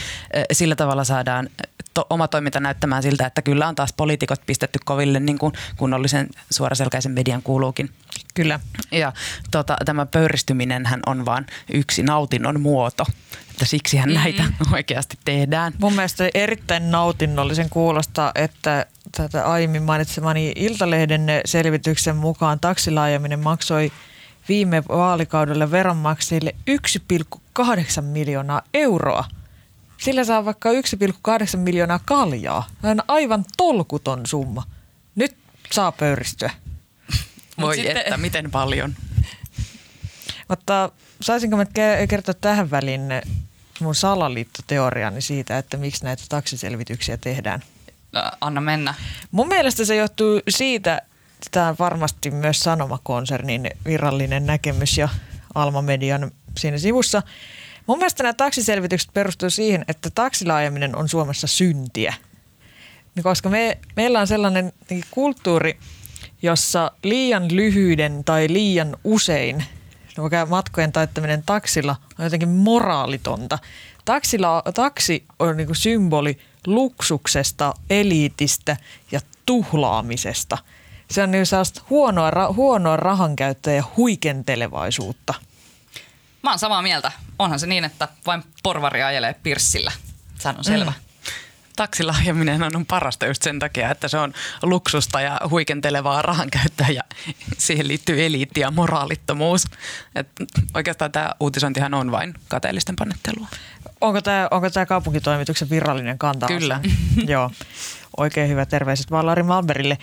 sillä tavalla saadaan to, oma toiminta näyttämään siltä, että kyllä on taas poliitikot pistetty koville niin kuin kunnollisen suoraselkäisen median kuuluukin. Kyllä. Ja tota, tämä pöyristyminenhän on vain yksi nautinnon muoto. Että siksihän mm. näitä oikeasti tehdään. Mun mielestä erittäin nautinnollisen kuulostaa, että tätä aiemmin mainitsemani Iltalehden selvityksen mukaan taksilaajaminen maksoi viime vaalikaudella veronmaksajille 1,8 miljoonaa euroa. Sillä saa vaikka 1,8 miljoonaa kaljaa. Tämä on aivan tolkuton summa. Nyt saa pöyristyä. Voi sitten- että, miten paljon. Mutta saisinko mä ke- kertoa tähän väliin mun salaliittoteoriani siitä, että miksi näitä taksiselvityksiä tehdään? Äh, Anna mennä. Mun mielestä se johtuu siitä, tämä on varmasti myös Sanomakonsernin virallinen näkemys ja Alma Median siinä sivussa. Mun mielestä nämä taksiselvitykset perustuu siihen, että taksilaajaminen on Suomessa syntiä. Koska me, meillä on sellainen kulttuuri, jossa liian lyhyiden tai liian usein vaikka matkojen taittaminen taksilla on jotenkin moraalitonta. Taksilla, taksi on niin symboli luksuksesta, eliitistä ja tuhlaamisesta. Se on niin sellaista huonoa, ra- huonoa rahankäyttöä ja huikentelevaisuutta. Mä oon samaa mieltä. Onhan se niin, että vain porvari ajelee pirssillä. Sehän on selvä. Mm. Taksilla ajaminen on parasta just sen takia, että se on luksusta ja huikentelevaa rahankäyttöä ja siihen liittyy eliitti ja moraalittomuus. Et oikeastaan tämä uutisointihan on vain kateellisten pannettelua. Onko tämä onko tää kaupunkitoimituksen virallinen kanta? Kyllä. Joo, oikein hyvä terveiset vaan Lari Malberille.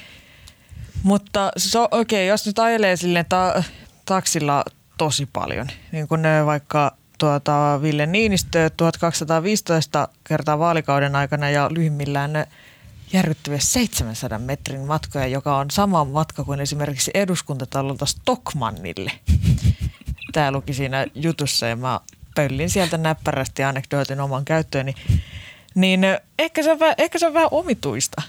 Mutta so, okei, okay, jos nyt ajelee silleen ta- taksilla tosi paljon, niin kuin ne vaikka tuota, Ville Niinistö 1215 kertaa vaalikauden aikana ja lyhimmillään ne järkyttäviä 700 metrin matkoja, joka on sama matka kuin esimerkiksi eduskuntatalolta Stockmannille. Tämä luki siinä jutussa ja mä pöllin sieltä näppärästi anekdootin oman käyttööni. Niin ehkä se on, ehkä se on vähän omituista.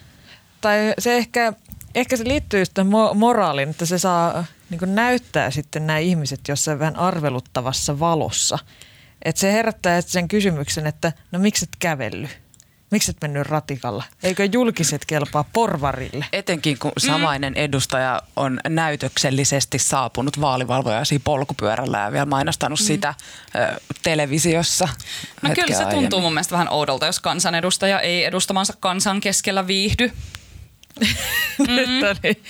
Tai se ehkä, ehkä se liittyy just moraaliin, että se saa niin näyttää sitten nämä ihmiset jossain vähän arveluttavassa valossa. Että se herättää sen kysymyksen, että no miksi et kävellyt? Miksi et mennyt ratikalla? Eikö julkiset kelpaa porvarille? Etenkin kun mm. samainen edustaja on näytöksellisesti saapunut vaalivalvojaisiin polkupyörällä ja vielä mainostanut mm. sitä ö, televisiossa. No kyllä se aiemmin. tuntuu mun mielestä vähän oudolta, jos kansanedustaja ei edustamansa kansan keskellä viihdy. Nyt oli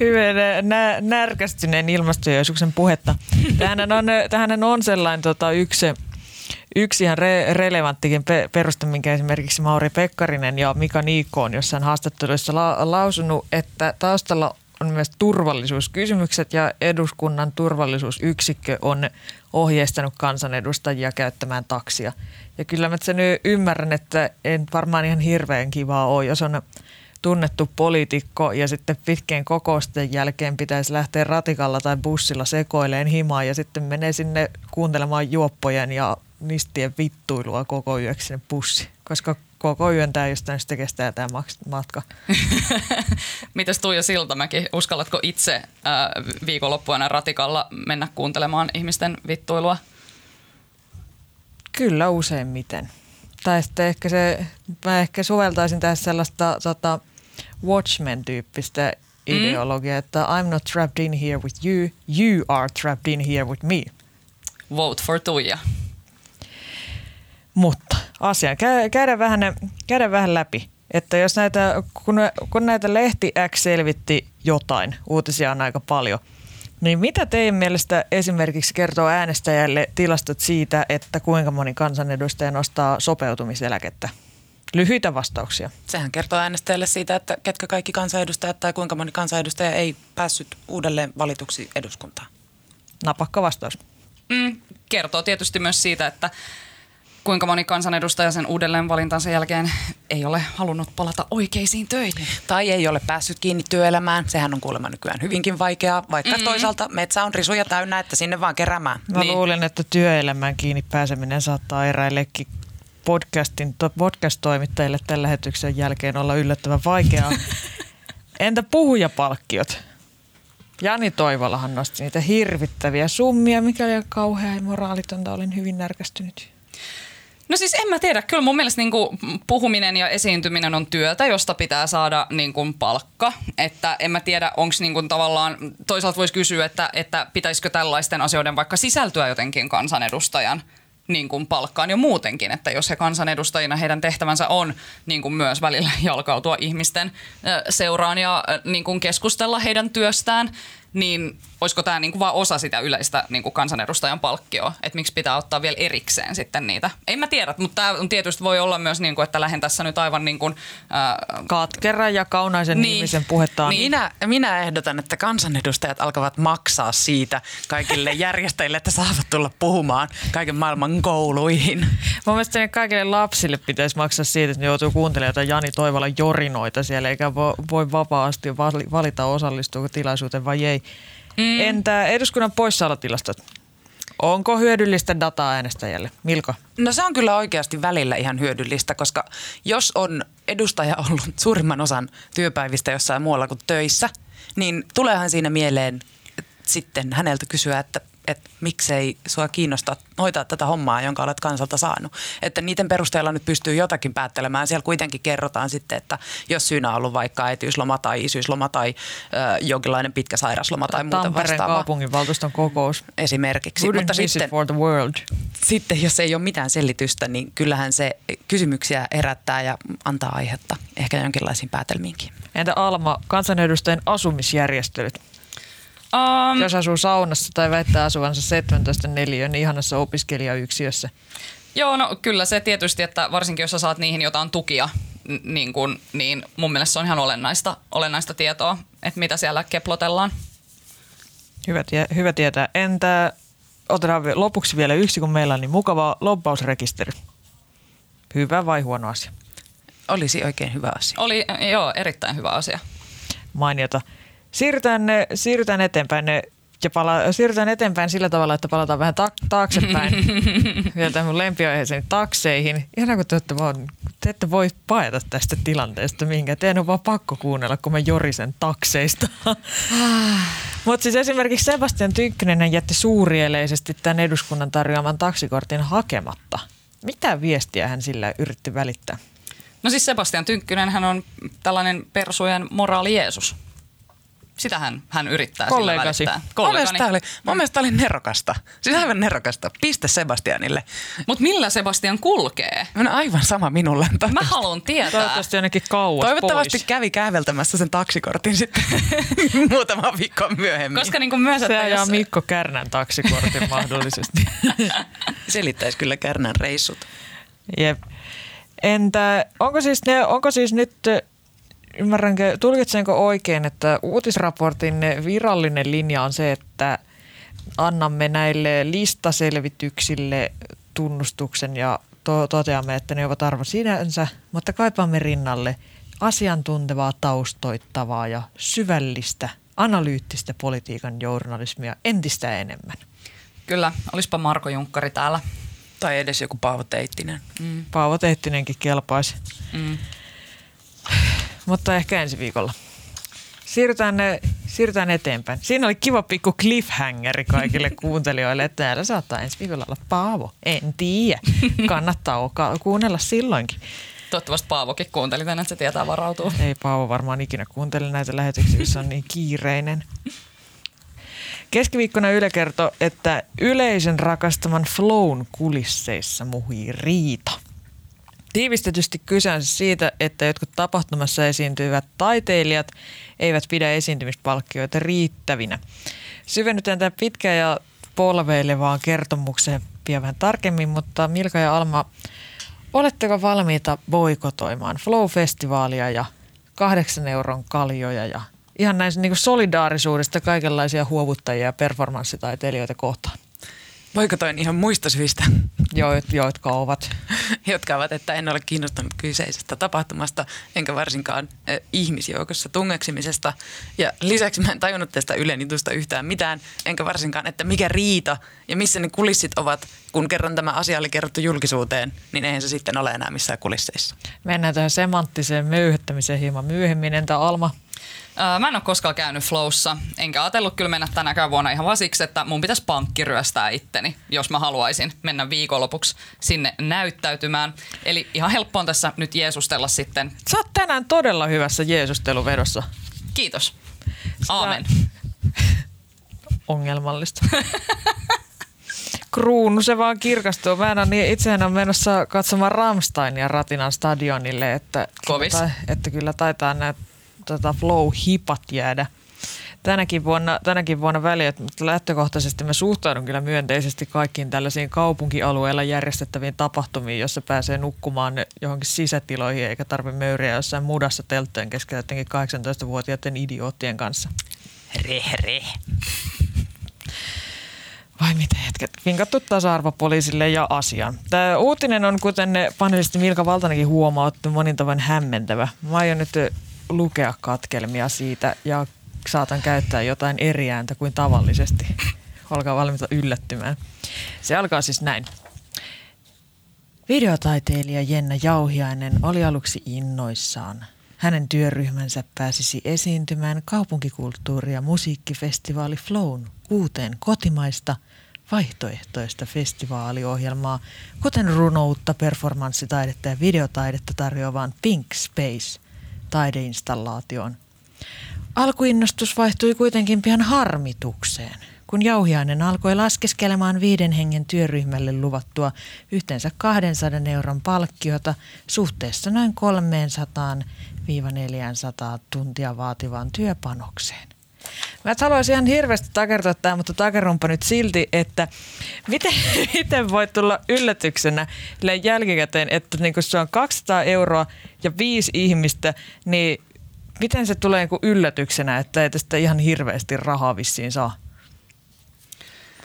hyvin nä- närkästyneen ilmastojoisuksen puhetta. Tähän on, tähän on sellainen tota, yksi, yksi ihan re- relevanttikin pe- peruste, minkä esimerkiksi Mauri Pekkarinen ja Mika Niikko on jossain haastatteluissa la- lausunut, että taustalla on myös turvallisuuskysymykset ja eduskunnan turvallisuusyksikkö on ohjeistanut kansanedustajia käyttämään taksia. Ja kyllä mä sen ymmärrän, että en varmaan ihan hirveän kivaa ole, jos on tunnettu poliitikko ja sitten pitkien kokousten jälkeen pitäisi lähteä ratikalla tai bussilla sekoileen himaan ja sitten menee sinne kuuntelemaan juoppojen ja nistien vittuilua koko yöksi sinne bussi, koska koko yön tämä just sitten kestää tämä matka. Mites Tuija Siltamäki, uskallatko itse äh, viikonloppuina ratikalla mennä kuuntelemaan ihmisten vittuilua? Kyllä useimmiten. Tai sitten ehkä se, mä ehkä soveltaisin tässä sellaista tota, Watchmen-tyyppistä mm. ideologiaa, että I'm not trapped in here with you, you are trapped in here with me. Vote for Tuija. Mutta asia käydään vähän, käydään vähän läpi. Että jos näitä, kun, kun näitä lehti X selvitti jotain, uutisia on aika paljon, niin mitä teidän mielestä esimerkiksi kertoo äänestäjälle tilastot siitä, että kuinka moni kansanedustaja nostaa sopeutumiseläkettä? Lyhyitä vastauksia. Sehän kertoo äänestäjälle siitä, että ketkä kaikki kansanedustajat tai kuinka moni kansanedustaja ei päässyt uudelleen valituksi eduskuntaan. Napakka vastaus. Mm, kertoo tietysti myös siitä, että kuinka moni kansanedustaja sen uudelleen valintansa jälkeen ei ole halunnut palata oikeisiin töihin. Tai ei ole päässyt kiinni työelämään. Sehän on kuulemma nykyään hyvinkin vaikeaa, vaikka mm-hmm. toisaalta metsä on risuja täynnä, että sinne vaan keräämään. Mä niin. luulen, että työelämään kiinni pääseminen saattaa eräillekin podcastin, podcast-toimittajille tällä lähetyksen jälkeen olla yllättävän vaikeaa. Entä puhujapalkkiot? Jani Toivolahan nosti niitä hirvittäviä summia, mikä oli kauhea ja moraalitonta. Olin hyvin närkästynyt. No siis en mä tiedä. Kyllä mun mielestä niin kuin puhuminen ja esiintyminen on työtä, josta pitää saada niin kuin palkka. Että en mä tiedä, onko niin tavallaan, toisaalta voisi kysyä, että, että pitäisikö tällaisten asioiden vaikka sisältyä jotenkin kansanedustajan – niin kuin palkkaan jo muutenkin, että jos he kansanedustajina, heidän tehtävänsä on niin kuin myös välillä jalkautua ihmisten seuraan ja niin kuin keskustella heidän työstään, niin olisiko tämä niinku vaan osa sitä yleistä niinku kansanedustajan palkkioa, että miksi pitää ottaa vielä erikseen sitten niitä. En mä tiedä, mutta tämä on tietysti voi olla myös, niinku, että lähden tässä nyt aivan niin kuin, äh, Katkera ja kaunaisen niin, ihmisen puhetta. Niin. Minä, minä ehdotan, että kansanedustajat alkavat maksaa siitä kaikille järjestäjille, että saavat tulla puhumaan kaiken maailman kouluihin. Mun mielestä kaikille lapsille pitäisi maksaa siitä, että ne joutuu kuuntelemaan Jani Toivola jorinoita siellä, eikä voi vapaasti valita osallistua tilaisuuteen vai ei. Mm. Entä eduskunnan poissaolotilastot? Onko hyödyllistä dataa äänestäjälle? Milko? No se on kyllä oikeasti välillä ihan hyödyllistä, koska jos on edustaja ollut suurimman osan työpäivistä jossain muualla kuin töissä, niin tuleehan siinä mieleen sitten häneltä kysyä, että että miksei sua kiinnosta hoitaa tätä hommaa, jonka olet kansalta saanut. Että niiden perusteella nyt pystyy jotakin päättelemään. Siellä kuitenkin kerrotaan sitten, että jos syynä on ollut vaikka äitiysloma tai isyysloma tai ö, jonkinlainen pitkä sairasloma tai muuta Tampereen vastaavaa. kaupunginvaltuuston kokous. Esimerkiksi. Wouldn't Mutta sitten, it for the world. sitten jos ei ole mitään selitystä, niin kyllähän se kysymyksiä herättää ja antaa aihetta ehkä jonkinlaisiin päätelmiinkin. Entä Alma, kansanedustajien asumisjärjestelyt? Um, Jos asuu saunassa tai väittää asuvansa 17 neliön ihanassa opiskelijayksiössä. Joo, no kyllä se tietysti, että varsinkin jos sä saat niihin jotain tukia, niin, kun, niin mun mielestä se on ihan olennaista, olennaista tietoa, että mitä siellä keplotellaan. Hyvä, tie- hyvä tietää. Entä otetaan lopuksi vielä yksi, kun meillä on niin mukava lobbausrekisteri. Hyvä vai huono asia? Olisi oikein hyvä asia. Oli joo, erittäin hyvä asia. Mainiota. Siirrytään, ne, siirrytään eteenpäin ne ja pala- siirrytään eteenpäin sillä tavalla, että palataan vähän ta- taaksepäin vielä tähän mun lempiaiheeseen takseihin. Ihan kun te, ette vaan, te ette voi paeta tästä tilanteesta mihinkään. Teidän on vaan pakko kuunnella, kun mä jorisen takseista. Mutta siis esimerkiksi Sebastian Tynkkynen jätti suurieleisesti tämän eduskunnan tarjoaman taksikortin hakematta. Mitä viestiä hän sillä yritti välittää? No siis Sebastian Tynkkynen, hän on tällainen persujen moraali Jeesus. Sitähän hän yrittää Kollegasi. sillä välittää. Mielestä, tää oli, mun mielestä oli nerokasta. Siis aivan nerokasta. Piste Sebastianille. Mutta millä Sebastian kulkee? On aivan sama minulle. Mä haluan tietää. Toivottavasti jonnekin kauas Toivottavasti pois. kävi käveltämässä sen taksikortin sitten muutama viikko myöhemmin. Koska niin kuin myös, Se ajaa jos, Mikko Kärnän taksikortin mahdollisesti. Selittäisi kyllä Kärnän reissut. Jep. Entä onko siis, ne, onko siis nyt, ymmärränkö, tulkitsenko oikein, että uutisraportin virallinen linja on se, että annamme näille listaselvityksille tunnustuksen ja to- toteamme, että ne ovat arvo sinänsä, mutta kaipaamme rinnalle asiantuntevaa, taustoittavaa ja syvällistä, analyyttistä politiikan journalismia entistä enemmän. Kyllä, olispa Marko Junkkari täällä. Tai edes joku Paavo Teittinen. Paavo Teittinenkin kelpaisi. Mm. Mutta ehkä ensi viikolla. Siirrytään, siirrytään eteenpäin. Siinä oli kiva pikku cliffhangeri kaikille kuuntelijoille, että täällä saattaa ensi viikolla olla Paavo. En tiedä. Kannattaa kuunnella silloinkin. Toivottavasti Paavokin kuunteli tänne, että se tietää varautua. Ei Paavo varmaan ikinä kuuntele näitä lähetyksiä, jos on niin kiireinen. Keskiviikkona Yle kertoi, että yleisön rakastaman flown kulisseissa muhii riita. Tiivistetysti kyse on siis siitä, että jotkut tapahtumassa esiintyvät taiteilijat eivät pidä esiintymispalkkioita riittävinä. Syvennytään tämän pitkään ja polveilevaan kertomukseen vielä vähän tarkemmin, mutta Milka ja Alma, oletteko valmiita boikotoimaan Flow-festivaalia ja kahdeksan euron kaljoja ja ihan näin niin solidaarisuudesta kaikenlaisia huovuttajia ja performanssitaiteilijoita kohtaan, Boikotoin ihan muista syistä, jo, jotka ovat jotka ovat, että en ole kiinnostunut kyseisestä tapahtumasta, enkä varsinkaan äh, ihmisjoukossa tungeksimisesta. Ja lisäksi mä en tajunnut tästä ylenitusta yhtään mitään, enkä varsinkaan, että mikä riita ja missä ne kulissit ovat, kun kerran tämä asia oli kerrottu julkisuuteen, niin eihän se sitten ole enää missään kulisseissa. Mennään tähän semanttiseen möyhättämiseen hieman myöhemmin. Entä Alma? Mä en ole koskaan käynyt Flowssa, enkä ajatellut kyllä mennä tänäkään vuonna ihan vaan siksi, että mun pitäisi pankki ryöstää itteni, jos mä haluaisin mennä viikonlopuksi sinne näyttäytymään. Eli ihan helppo on tässä nyt jeesustella sitten. Sä oot tänään todella hyvässä Jeesusteluvedossa. Kiitos. Aamen. Ongelmallista. Kruunu se vaan kirkastuu. Mä en ole niin, itsehän on menossa katsomaan Ramsteinia Ratinan stadionille, että, Kovis. Kyllä, että kyllä taitaa nämä tota, flow-hipat jäädä tänäkin vuonna, tänäkin vuonna väliä, mutta lähtökohtaisesti mä suhtaudun kyllä myönteisesti kaikkiin tällaisiin kaupunkialueilla järjestettäviin tapahtumiin, jossa pääsee nukkumaan johonkin sisätiloihin eikä tarvitse möyriä jossain mudassa telttojen keskellä jotenkin 18-vuotiaiden idioottien kanssa. Reh, reh. Vai mitä hetket? Vinkattu tasa-arvopoliisille ja asiaan. Tämä uutinen on, kuten panelisti Milka Valtanenkin huomautti, monin tavoin hämmentävä. Mä aion nyt lukea katkelmia siitä ja saatan käyttää jotain eri ääntä kuin tavallisesti. Olkaa valmiita yllättymään. Se alkaa siis näin. Videotaiteilija Jenna Jauhiainen oli aluksi innoissaan. hänen työryhmänsä pääsisi esiintymään kaupunkikulttuuri- ja musiikkifestivaali Flown uuteen kotimaista vaihtoehtoista festivaaliohjelmaa, kuten runoutta, performanssitaidetta ja videotaidetta tarjoavaan Pink Space taideinstallaation. Alkuinnostus vaihtui kuitenkin pian harmitukseen, kun Jauhiainen alkoi laskeskelemaan viiden hengen työryhmälle luvattua yhteensä 200 euron palkkiota suhteessa noin 300-400 tuntia vaativaan työpanokseen. Mä haluaisin ihan hirveästi takertua tämä, mutta takerumpa nyt silti, että miten, miten voi tulla yllätyksenä jälkikäteen, että niin kun se on 200 euroa ja viisi ihmistä, niin miten se tulee niin yllätyksenä, että ei tästä ihan hirveästi rahaa vissiin saa?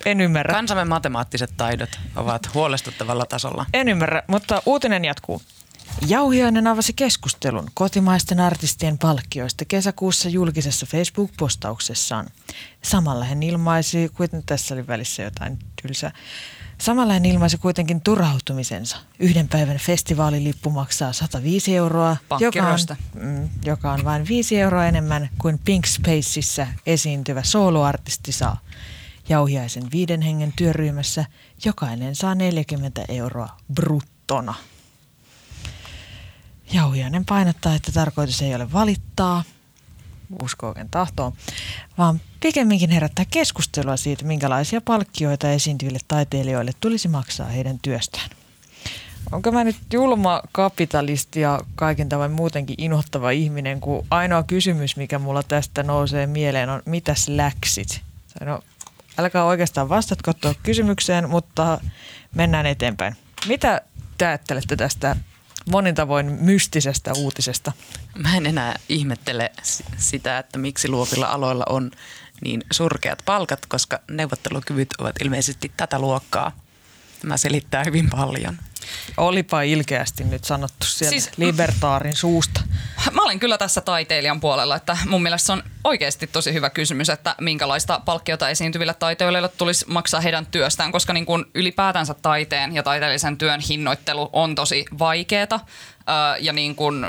En ymmärrä. Kansamme matemaattiset taidot ovat huolestuttavalla tasolla. En ymmärrä, mutta uutinen jatkuu. Jauhiainen avasi keskustelun kotimaisten artistien palkkioista kesäkuussa julkisessa Facebook-postauksessaan. Samalla hän ilmaisi, kuitenkin tässä oli välissä jotain tylsää, Samalla hän ilmaisi kuitenkin turhautumisensa. Yhden päivän festivaalilippu maksaa 105 euroa, joka on, mm, joka on vain 5 euroa enemmän kuin Pink Spaceissa esiintyvä soloartisti saa. Jauhiaisen viiden hengen työryhmässä jokainen saa 40 euroa bruttona. Jauhiainen painottaa, että tarkoitus ei ole valittaa, usko oikein tahtoon, vaan pikemminkin herättää keskustelua siitä, minkälaisia palkkioita esiintyville taiteilijoille tulisi maksaa heidän työstään. Onko mä nyt julma kapitalisti ja kaiken tavoin muutenkin inhottava ihminen, kun ainoa kysymys, mikä mulla tästä nousee mieleen on, mitäs läksit? No, älkää oikeastaan vastatko tuohon kysymykseen, mutta mennään eteenpäin. Mitä te ajattelette tästä monin tavoin mystisestä uutisesta? Mä en enää ihmettele sitä, että miksi luokilla aloilla on niin surkeat palkat, koska neuvottelukyvyt ovat ilmeisesti tätä luokkaa. Tämä selittää hyvin paljon. Olipa ilkeästi nyt sanottu sieltä siis, libertaarin suusta. Mä olen kyllä tässä taiteilijan puolella, että mun mielestä se on oikeasti tosi hyvä kysymys, että minkälaista palkkiota esiintyville taiteilijoille tulisi maksaa heidän työstään, koska niin kuin ylipäätänsä taiteen ja taiteellisen työn hinnoittelu on tosi vaikeeta ja niin kuin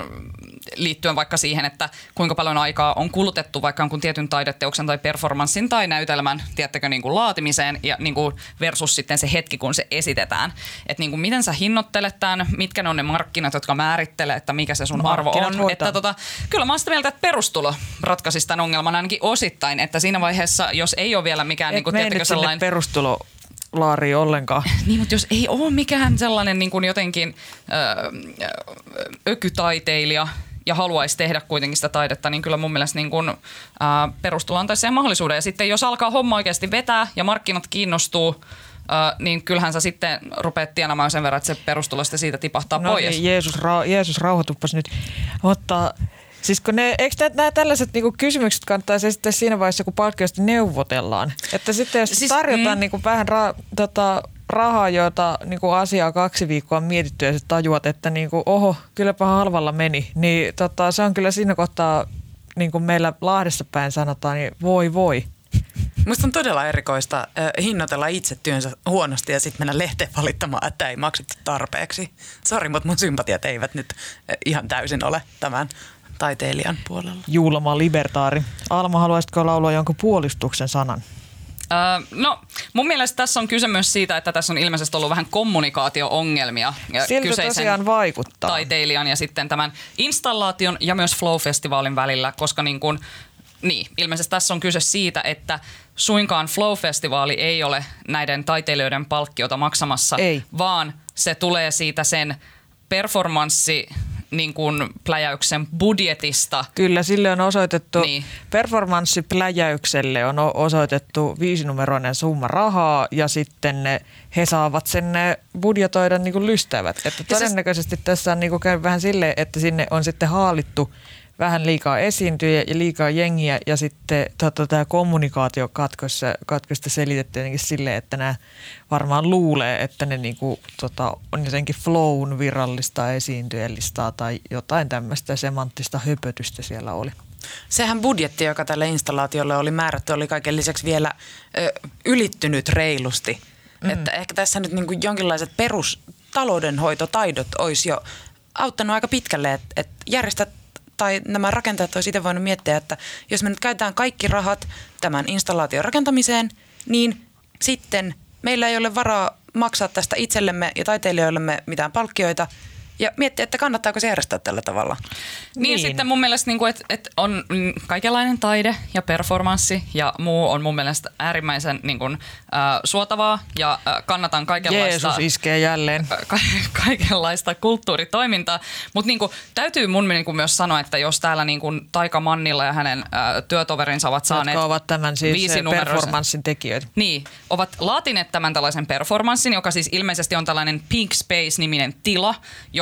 liittyen vaikka siihen, että kuinka paljon aikaa on kulutettu vaikka jonkun tietyn taideteoksen tai performanssin tai näytelmän, tiedättekö, niin kuin laatimiseen ja niin kuin versus sitten se hetki, kun se esitetään. Että niin kuin miten sä hinnoittelet tämän, mitkä ne on ne markkinat, jotka määrittelee, että mikä se sun markkinat arvo on. Että tota, kyllä mä oon sitä mieltä, että perustulo ratkaisisi tämän ongelman ainakin osittain, että siinä vaiheessa, jos ei ole vielä mikään... Et niin kuin, tiedätkö, sellainen... perustulo laari ollenkaan. Niin, mutta jos ei ole mikään sellainen niin kuin jotenkin öö, ökytaiteilija, ja haluaisi tehdä kuitenkin sitä taidetta, niin kyllä mun mielestä niin kuin, ää, perustulo antaisi sen mahdollisuuden. Ja sitten jos alkaa homma oikeasti vetää ja markkinat kiinnostuu, ää, niin kyllähän sä sitten rupeat tienamaan sen verran, että se perustulo siitä tipahtaa no, pois. Niin, Jeesus, ra- Jeesus rauhoituppas nyt. Mutta Siis kun ne, eikö nämä tällaiset niinku kysymykset kannattaisi esittää siinä vaiheessa, kun palkkiosta neuvotellaan? Että sitten jos siis, tarjotaan mm. niinku vähän ra, tota, rahaa, jota niin kuin asiaa kaksi viikkoa on mietitty ja sitten tajuat, että niin kuin, oho, kylläpä halvalla meni, niin tota, se on kyllä siinä kohtaa, niin kuin meillä Lahdessa päin sanotaan, niin voi voi. Musta on todella erikoista äh, hinnoitella itse työnsä huonosti ja sitten mennä lehteen valittamaan, että ei maksettu tarpeeksi. Sori, mutta mun sympatiat eivät nyt äh, ihan täysin ole tämän taiteilijan puolella. Julma libertaari. Alma, haluaisitko laulaa jonkun puolistuksen sanan? Öö, no, mun mielestä tässä on kyse myös siitä, että tässä on ilmeisesti ollut vähän kommunikaatio-ongelmia. Siltä kyseisen tosiaan vaikuttaa. Taiteilijan ja sitten tämän installaation ja myös Flow-festivaalin välillä, koska niin kuin, niin, ilmeisesti tässä on kyse siitä, että suinkaan Flow-festivaali ei ole näiden taiteilijoiden palkkiota maksamassa, ei. vaan se tulee siitä sen performanssi niin kuin pläjäyksen budjetista. Kyllä, sille on osoitettu, niin. performanssipläjäykselle on osoitettu viisinumeroinen summa rahaa ja sitten ne, he saavat sen ne budjetoida niin kuin lystävät. Että todennäköisesti tässä on niin kuin käynyt vähän silleen, että sinne on sitten haalittu – vähän liikaa esiintyjä ja liikaa jengiä ja sitten tota, tämä kommunikaatio katkossa, katkosta selitetty jotenkin silleen, että nämä varmaan luulee, että ne niinku, tota, on jotenkin flown virallista esiintyjälistaa tai jotain tämmöistä semanttista höpötystä siellä oli. Sehän budjetti, joka tälle installaatiolle oli määrätty, oli kaiken lisäksi vielä ö, ylittynyt reilusti. Mm. Että ehkä tässä nyt niin jonkinlaiset perustaloudenhoitotaidot olisi jo auttanut aika pitkälle, että, että järjestät tai nämä rakentajat olisivat itse voinut miettiä, että jos me nyt käytetään kaikki rahat tämän installaation rakentamiseen, niin sitten meillä ei ole varaa maksaa tästä itsellemme ja taiteilijoillemme mitään palkkioita – ja miettiä, että kannattaako se järjestää tällä tavalla. Niin, niin. sitten mun mielestä, niin kuin, että, että on kaikenlainen taide ja performanssi ja muu on mun mielestä äärimmäisen niin kuin, äh, suotavaa ja äh, kannatan kaikenlaista... Jeesus iskee jälleen. Ka- kaikenlaista kulttuuritoimintaa, mutta niin kuin, täytyy mun niin kuin, myös sanoa, että jos täällä niin kuin, Taika Mannilla ja hänen äh, työtoverinsa ovat saaneet... Jotka ovat tämän siis performanssin tekijöitä. Niin, ovat laatineet tämän tällaisen performanssin, joka siis ilmeisesti on tällainen Pink Space-niminen tila,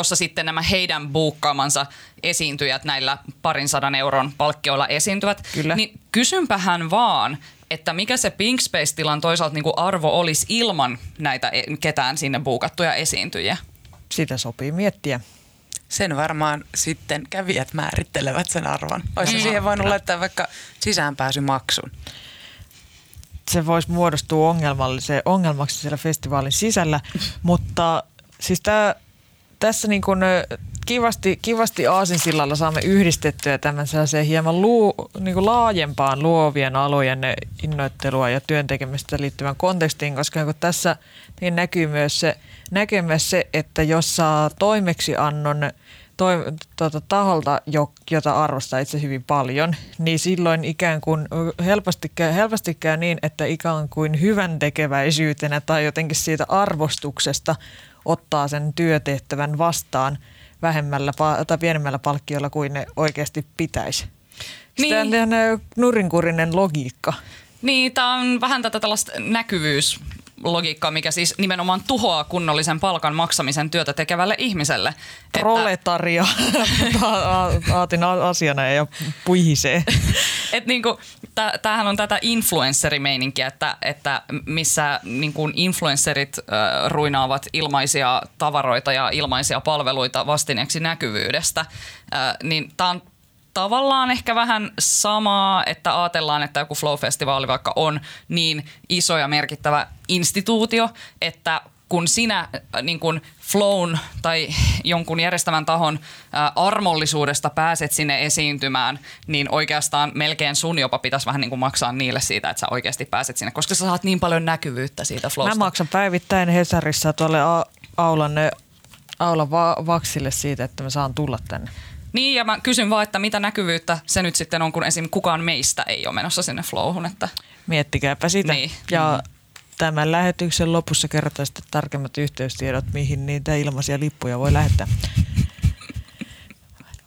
jossa sitten nämä heidän buukkaamansa esiintyjät näillä parin sadan euron palkkioilla esiintyvät. Kyllä. Niin kysympähän vaan, että mikä se Pink Space-tilan toisaalta niin kuin arvo olisi ilman näitä e- ketään sinne buukattuja esiintyjiä? Sitä sopii miettiä. Sen varmaan sitten kävijät määrittelevät sen arvon. Olisi mm. siihen voinut laittaa vaikka sisäänpääsymaksun. Se voisi muodostua ongelmaksi siellä festivaalin sisällä, mutta siis tämä tässä niin kuin kivasti, kivasti Aasinsillalla saamme yhdistettyä tämän sellaiseen hieman luu, niin kuin laajempaan luovien alojen innoittelua ja työntekemistä liittyvän kontekstiin, koska niin tässä niin näkyy, myös se, näkyy myös se, että jos saa toimeksiannon toi, tuota, taholta, jota arvostaa itse hyvin paljon, niin silloin ikään kuin helposti käy, helposti käy niin, että ikään kuin hyvän tekeväisyytenä tai jotenkin siitä arvostuksesta ottaa sen työtehtävän vastaan vähemmällä tai pienemmällä palkkiolla kuin ne oikeasti pitäisi. Niin. Sitä on nurinkurinen logiikka. Niin, tämä on vähän tätä tällaista näkyvyys logiikkaa, mikä siis nimenomaan tuhoaa kunnollisen palkan maksamisen työtä tekevälle ihmiselle. Proletaria, aatin asiana ja puihisee. Et niinku, tämähän on tätä influencerimeininkiä, että, että missä niinku influencerit äh, ruinaavat ilmaisia tavaroita ja ilmaisia palveluita vastineeksi näkyvyydestä. Äh, niin tämä on tavallaan ehkä vähän samaa, että ajatellaan, että joku Flow-festivaali vaikka on niin iso ja merkittävä instituutio, että kun sinä äh, niin kun flown tai jonkun järjestävän tahon äh, armollisuudesta pääset sinne esiintymään, niin oikeastaan melkein sun jopa pitäisi vähän niin kuin maksaa niille siitä, että sä oikeasti pääset sinne, koska sä saat niin paljon näkyvyyttä siitä flowsta. Mä maksan päivittäin Hesarissa tuolle Aulan, Aulan Vaksille siitä, että mä saan tulla tänne. Niin, ja mä kysyn vaan, että mitä näkyvyyttä se nyt sitten on, kun esim. kukaan meistä ei ole menossa sinne flowhun. Että... Miettikääpä sitä. Niin. Ja mm. tämän lähetyksen lopussa kerrotaan sitten tarkemmat yhteystiedot, mihin niitä ilmaisia lippuja voi lähettää.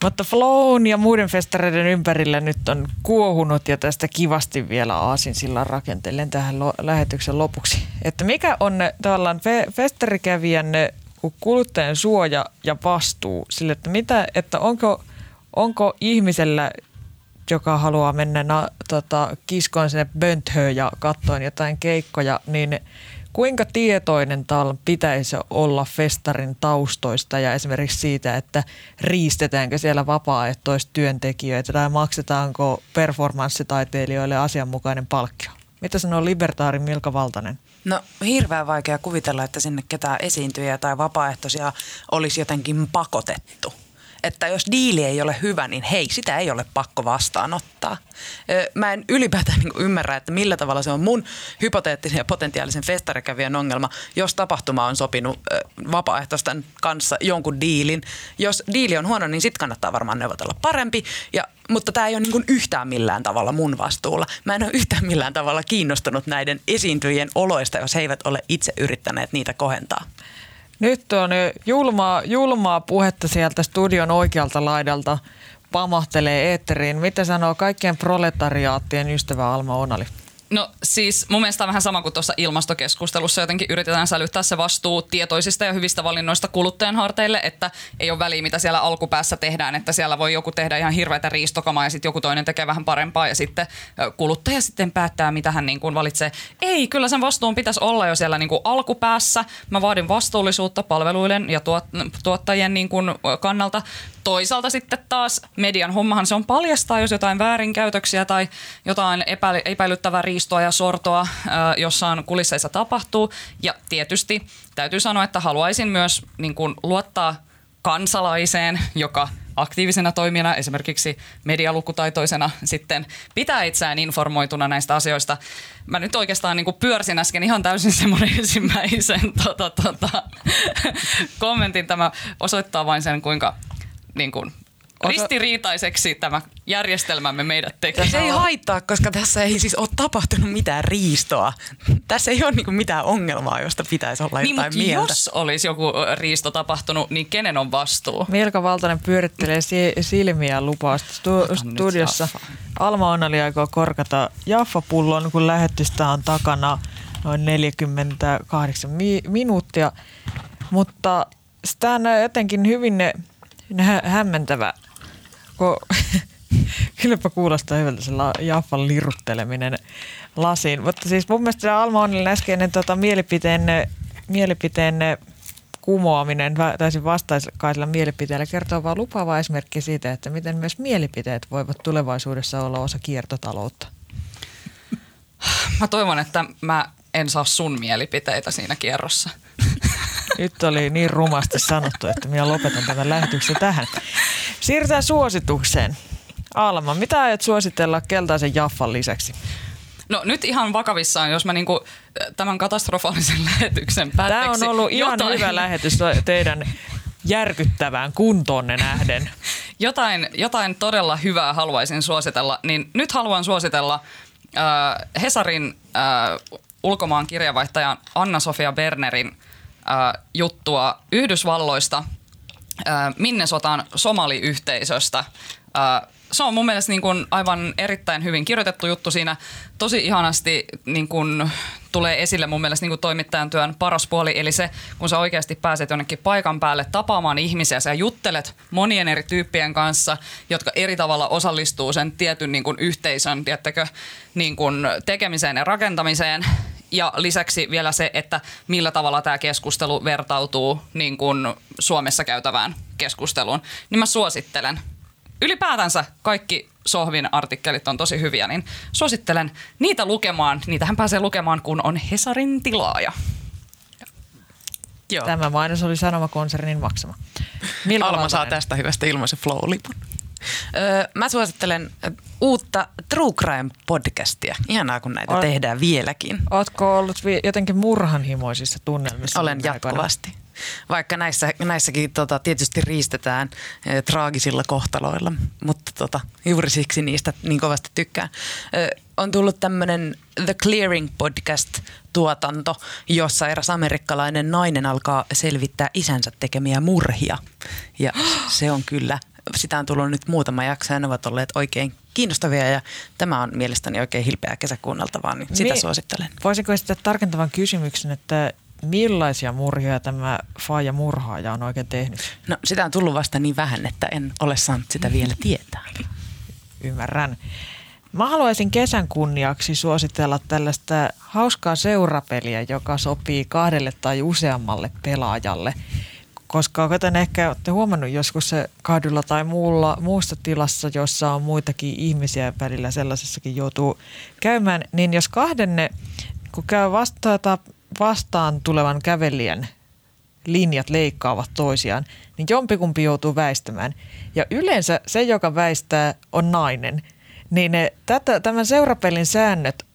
Mutta Flown ja muiden festareiden ympärillä nyt on kuohunut ja tästä kivasti vielä aasin sillä rakentelen tähän lo- lähetyksen lopuksi. Että mikä on tavallaan fe- festarikävijän kuluttajan suoja ja vastuu sille, että, mitä, että onko, onko ihmisellä, joka haluaa mennä na, tota, kiskoon sinne Bönthöön ja katsoa jotain keikkoja, niin kuinka tietoinen tal pitäisi olla festarin taustoista ja esimerkiksi siitä, että riistetäänkö siellä vapaaehtoistyöntekijöitä tai maksetaanko performanssitaiteilijoille asianmukainen palkkio? Mitä sanoo libertaari Milka Valtanen? No hirveän vaikea kuvitella, että sinne ketään esiintyjiä tai vapaaehtoisia olisi jotenkin pakotettu. Että jos diili ei ole hyvä, niin hei, sitä ei ole pakko vastaanottaa. Mä en ylipäätään niin ymmärrä, että millä tavalla se on mun hypoteettisen ja potentiaalisen festarikävijän ongelma, jos tapahtuma on sopinut vapaaehtoisten kanssa jonkun diilin. Jos diili on huono, niin sitten kannattaa varmaan neuvotella parempi. Ja, mutta tämä ei ole niin yhtään millään tavalla mun vastuulla. Mä en ole yhtään millään tavalla kiinnostunut näiden esiintyjien oloista, jos he eivät ole itse yrittäneet niitä kohentaa. Nyt on julmaa, julmaa puhetta sieltä studion oikealta laidalta pamahtelee eetteriin. Mitä sanoo kaikkien proletariaattien ystävä Alma Onali? No siis mun mielestä on vähän sama kuin tuossa ilmastokeskustelussa. Jotenkin yritetään sälyttää se vastuu tietoisista ja hyvistä valinnoista kuluttajan harteille, että ei ole väliä mitä siellä alkupäässä tehdään, että siellä voi joku tehdä ihan hirveätä riistokamaa ja sitten joku toinen tekee vähän parempaa ja sitten kuluttaja sitten päättää, mitä hän niin kuin valitsee. Ei, kyllä sen vastuun pitäisi olla jo siellä niin kuin alkupäässä. Mä vaadin vastuullisuutta palveluiden ja tuot, tuottajien niin kuin kannalta. Toisaalta sitten taas median hommahan se on paljastaa, jos jotain väärinkäytöksiä tai jotain epäilyttävää riistoa ja sortoa jossain kulisseissa tapahtuu. Ja tietysti täytyy sanoa, että haluaisin myös niin kuin, luottaa kansalaiseen, joka aktiivisena toimijana, esimerkiksi medialukutaitoisena sitten pitää itseään informoituna näistä asioista. Mä nyt oikeastaan niin kuin pyörsin äsken ihan täysin semmoinen ensimmäisen tota, tota, kommentin. Tämä osoittaa vain sen, kuinka niin kuin, ristiriitaiseksi tämä järjestelmämme meidät tekee. Se ei haittaa, koska tässä ei siis ole tapahtunut mitään riistoa. Tässä ei ole niinku mitään ongelmaa, josta pitäisi olla niin, jotain mutta mieltä. jos olisi joku riisto tapahtunut, niin kenen on vastuu? Mielkä Valtanen pyörittelee si- silmiä lupaa stu- studiossa. Alma Onnali aikoo korkata Jaffa-pullon, kun lähetystä on takana noin 48 mi- minuuttia. Mutta sitä on jotenkin hyvin hä- hämmentävä, kun kylläpä kuulostaa hyvältä se la- Jaffan lirutteleminen lasiin. Mutta siis mun mielestä Alma Onnelin äskeinen tota, mielipiteen, mielipiteen kumoaminen täysin vastaisilla mielipiteillä kertoo vain lupaava esimerkki siitä, että miten myös mielipiteet voivat tulevaisuudessa olla osa kiertotaloutta. Mä toivon, että mä en saa sun mielipiteitä siinä kierrossa. Nyt oli niin rumasti sanottu, että minä lopetan tämän lähetyksen tähän. Siirrytään suositukseen. Alma, mitä aiot suositella keltaisen Jaffan lisäksi? No nyt ihan vakavissaan, jos mä niinku tämän katastrofaalisen lähetyksen Tämä päätteeksi on ollut ihan jotain, hyvä lähetys teidän järkyttävään kuntoonne nähden. jotain, jotain todella hyvää haluaisin suositella, niin nyt haluan suositella äh, Hesarin äh, ulkomaan kirjavaihtajan Anna-Sofia Bernerin äh, juttua Yhdysvalloista äh, Minnesotan somaliyhteisöstä. Äh, se on mun mielestä niin kuin aivan erittäin hyvin kirjoitettu juttu siinä. Tosi ihanasti niin kuin tulee esille mun mielestä niin kuin toimittajan työn paras puoli, eli se, kun sä oikeasti pääset jonnekin paikan päälle tapaamaan ihmisiä, sä juttelet monien eri tyyppien kanssa, jotka eri tavalla osallistuu sen tietyn niin kuin yhteisön, tiettäkö, niin kuin tekemiseen ja rakentamiseen. Ja lisäksi vielä se, että millä tavalla tämä keskustelu vertautuu niin kuin Suomessa käytävään keskusteluun. Niin mä suosittelen ylipäätänsä kaikki Sohvin artikkelit on tosi hyviä, niin suosittelen niitä lukemaan. Niitähän pääsee lukemaan, kun on Hesarin tilaaja. Joo. Tämä mainos oli Sanomakonsernin maksama. Alma saa tästä hyvästä ilmaisen flow-lipun. Öö, mä suosittelen uutta True Crime-podcastia. Ihanaa, kun näitä Ol- tehdään vieläkin. Ootko ollut vi- jotenkin murhanhimoisissa tunnelmissa? Olen jatkuvasti. Vaikka näissä, näissäkin tota, tietysti riistetään e, traagisilla kohtaloilla, mutta tota, juuri siksi niistä niin kovasti tykkään. Ö, on tullut tämmöinen The Clearing podcast-tuotanto, jossa eräs amerikkalainen nainen alkaa selvittää isänsä tekemiä murhia. Ja se on kyllä, sitä on tullut nyt muutama jakso ja ne ovat olleet oikein kiinnostavia ja tämä on mielestäni oikein hilpeää kesäkuunneltavaa, niin sitä Mi- suosittelen. Voisinko esittää tarkentavan kysymyksen, että millaisia murhia tämä Faija murhaaja on oikein tehnyt? No sitä on tullut vasta niin vähän, että en ole saanut sitä vielä tietää. Ymmärrän. Mä haluaisin kesän kunniaksi suositella tällaista hauskaa seurapeliä, joka sopii kahdelle tai useammalle pelaajalle. Koska kuten ehkä olette huomannut joskus se kadulla tai muulla, muussa tilassa, jossa on muitakin ihmisiä välillä sellaisessakin joutuu käymään, niin jos kahdenne, kun käy vastaata, vastaan tulevan kävelijän linjat leikkaavat toisiaan, niin jompikumpi joutuu väistämään. Ja yleensä se, joka väistää, on nainen. Niin ne, tätä, tämän seurapelin säännöt,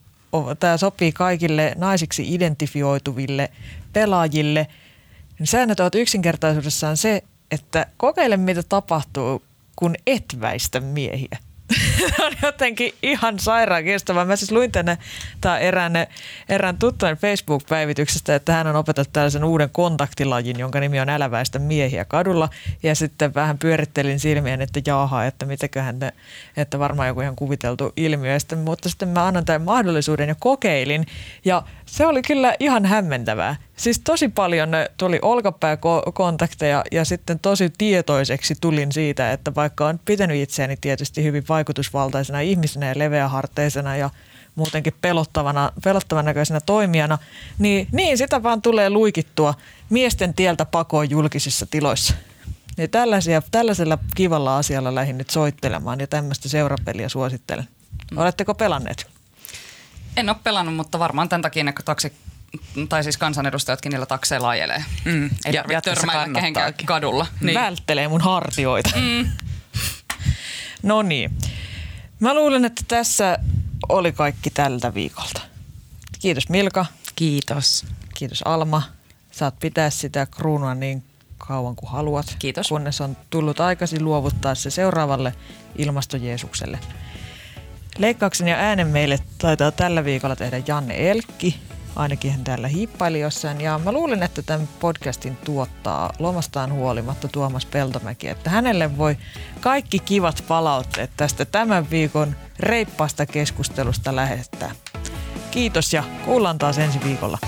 tämä sopii kaikille naisiksi identifioituville pelaajille. Niin säännöt ovat yksinkertaisuudessaan se, että kokeile mitä tapahtuu, kun et väistä miehiä. on jotenkin ihan sairaan kestävää. Mä siis luin tänne tää erään, erään tuttujen Facebook-päivityksestä, että hän on opetettu tällaisen uuden kontaktilajin, jonka nimi on Älä väistä miehiä kadulla. Ja sitten vähän pyörittelin silmien, että jaaha, että mitäköhän ne, että varmaan joku ihan kuviteltu ilmiö. Sitten, mutta sitten mä annan tämän mahdollisuuden ja kokeilin. Ja se oli kyllä ihan hämmentävää. Siis tosi paljon tuli olkapääkontakteja ja sitten tosi tietoiseksi tulin siitä, että vaikka on pitänyt itseäni tietysti hyvin vaikutusvaltaisena ihmisenä ja leveäharteisena ja muutenkin pelottavana, pelottavan näköisenä toimijana, niin, niin sitä vaan tulee luikittua miesten tieltä pakoon julkisissa tiloissa. Ja tällaisia, tällaisella kivalla asialla lähdin nyt soittelemaan ja tämmöistä seurapeliä suosittelen. Oletteko pelanneet? En ole pelannut, mutta varmaan tämän takia taksi, tai siis kansanedustajatkin niillä takseilla ajelee. Mm. Ei Ja tarvitse törmäillä kehenkään kadulla. Niin. Välttelee mun hartioita. Mm. No niin. Mä luulen, että tässä oli kaikki tältä viikolta. Kiitos Milka. Kiitos. Kiitos Alma. Saat pitää sitä kruunua niin kauan kuin haluat. Kiitos. Kunnes on tullut aikaisin luovuttaa se seuraavalle ilmastojeesukselle. Leikkauksen ja äänen meille taitaa tällä viikolla tehdä Janne Elkki. Ainakin hän täällä hiippaili jossain. Ja mä luulen, että tämän podcastin tuottaa lomastaan huolimatta Tuomas Peltomäki. Että hänelle voi kaikki kivat palautteet tästä tämän viikon reippaasta keskustelusta lähettää. Kiitos ja kuullaan taas ensi viikolla.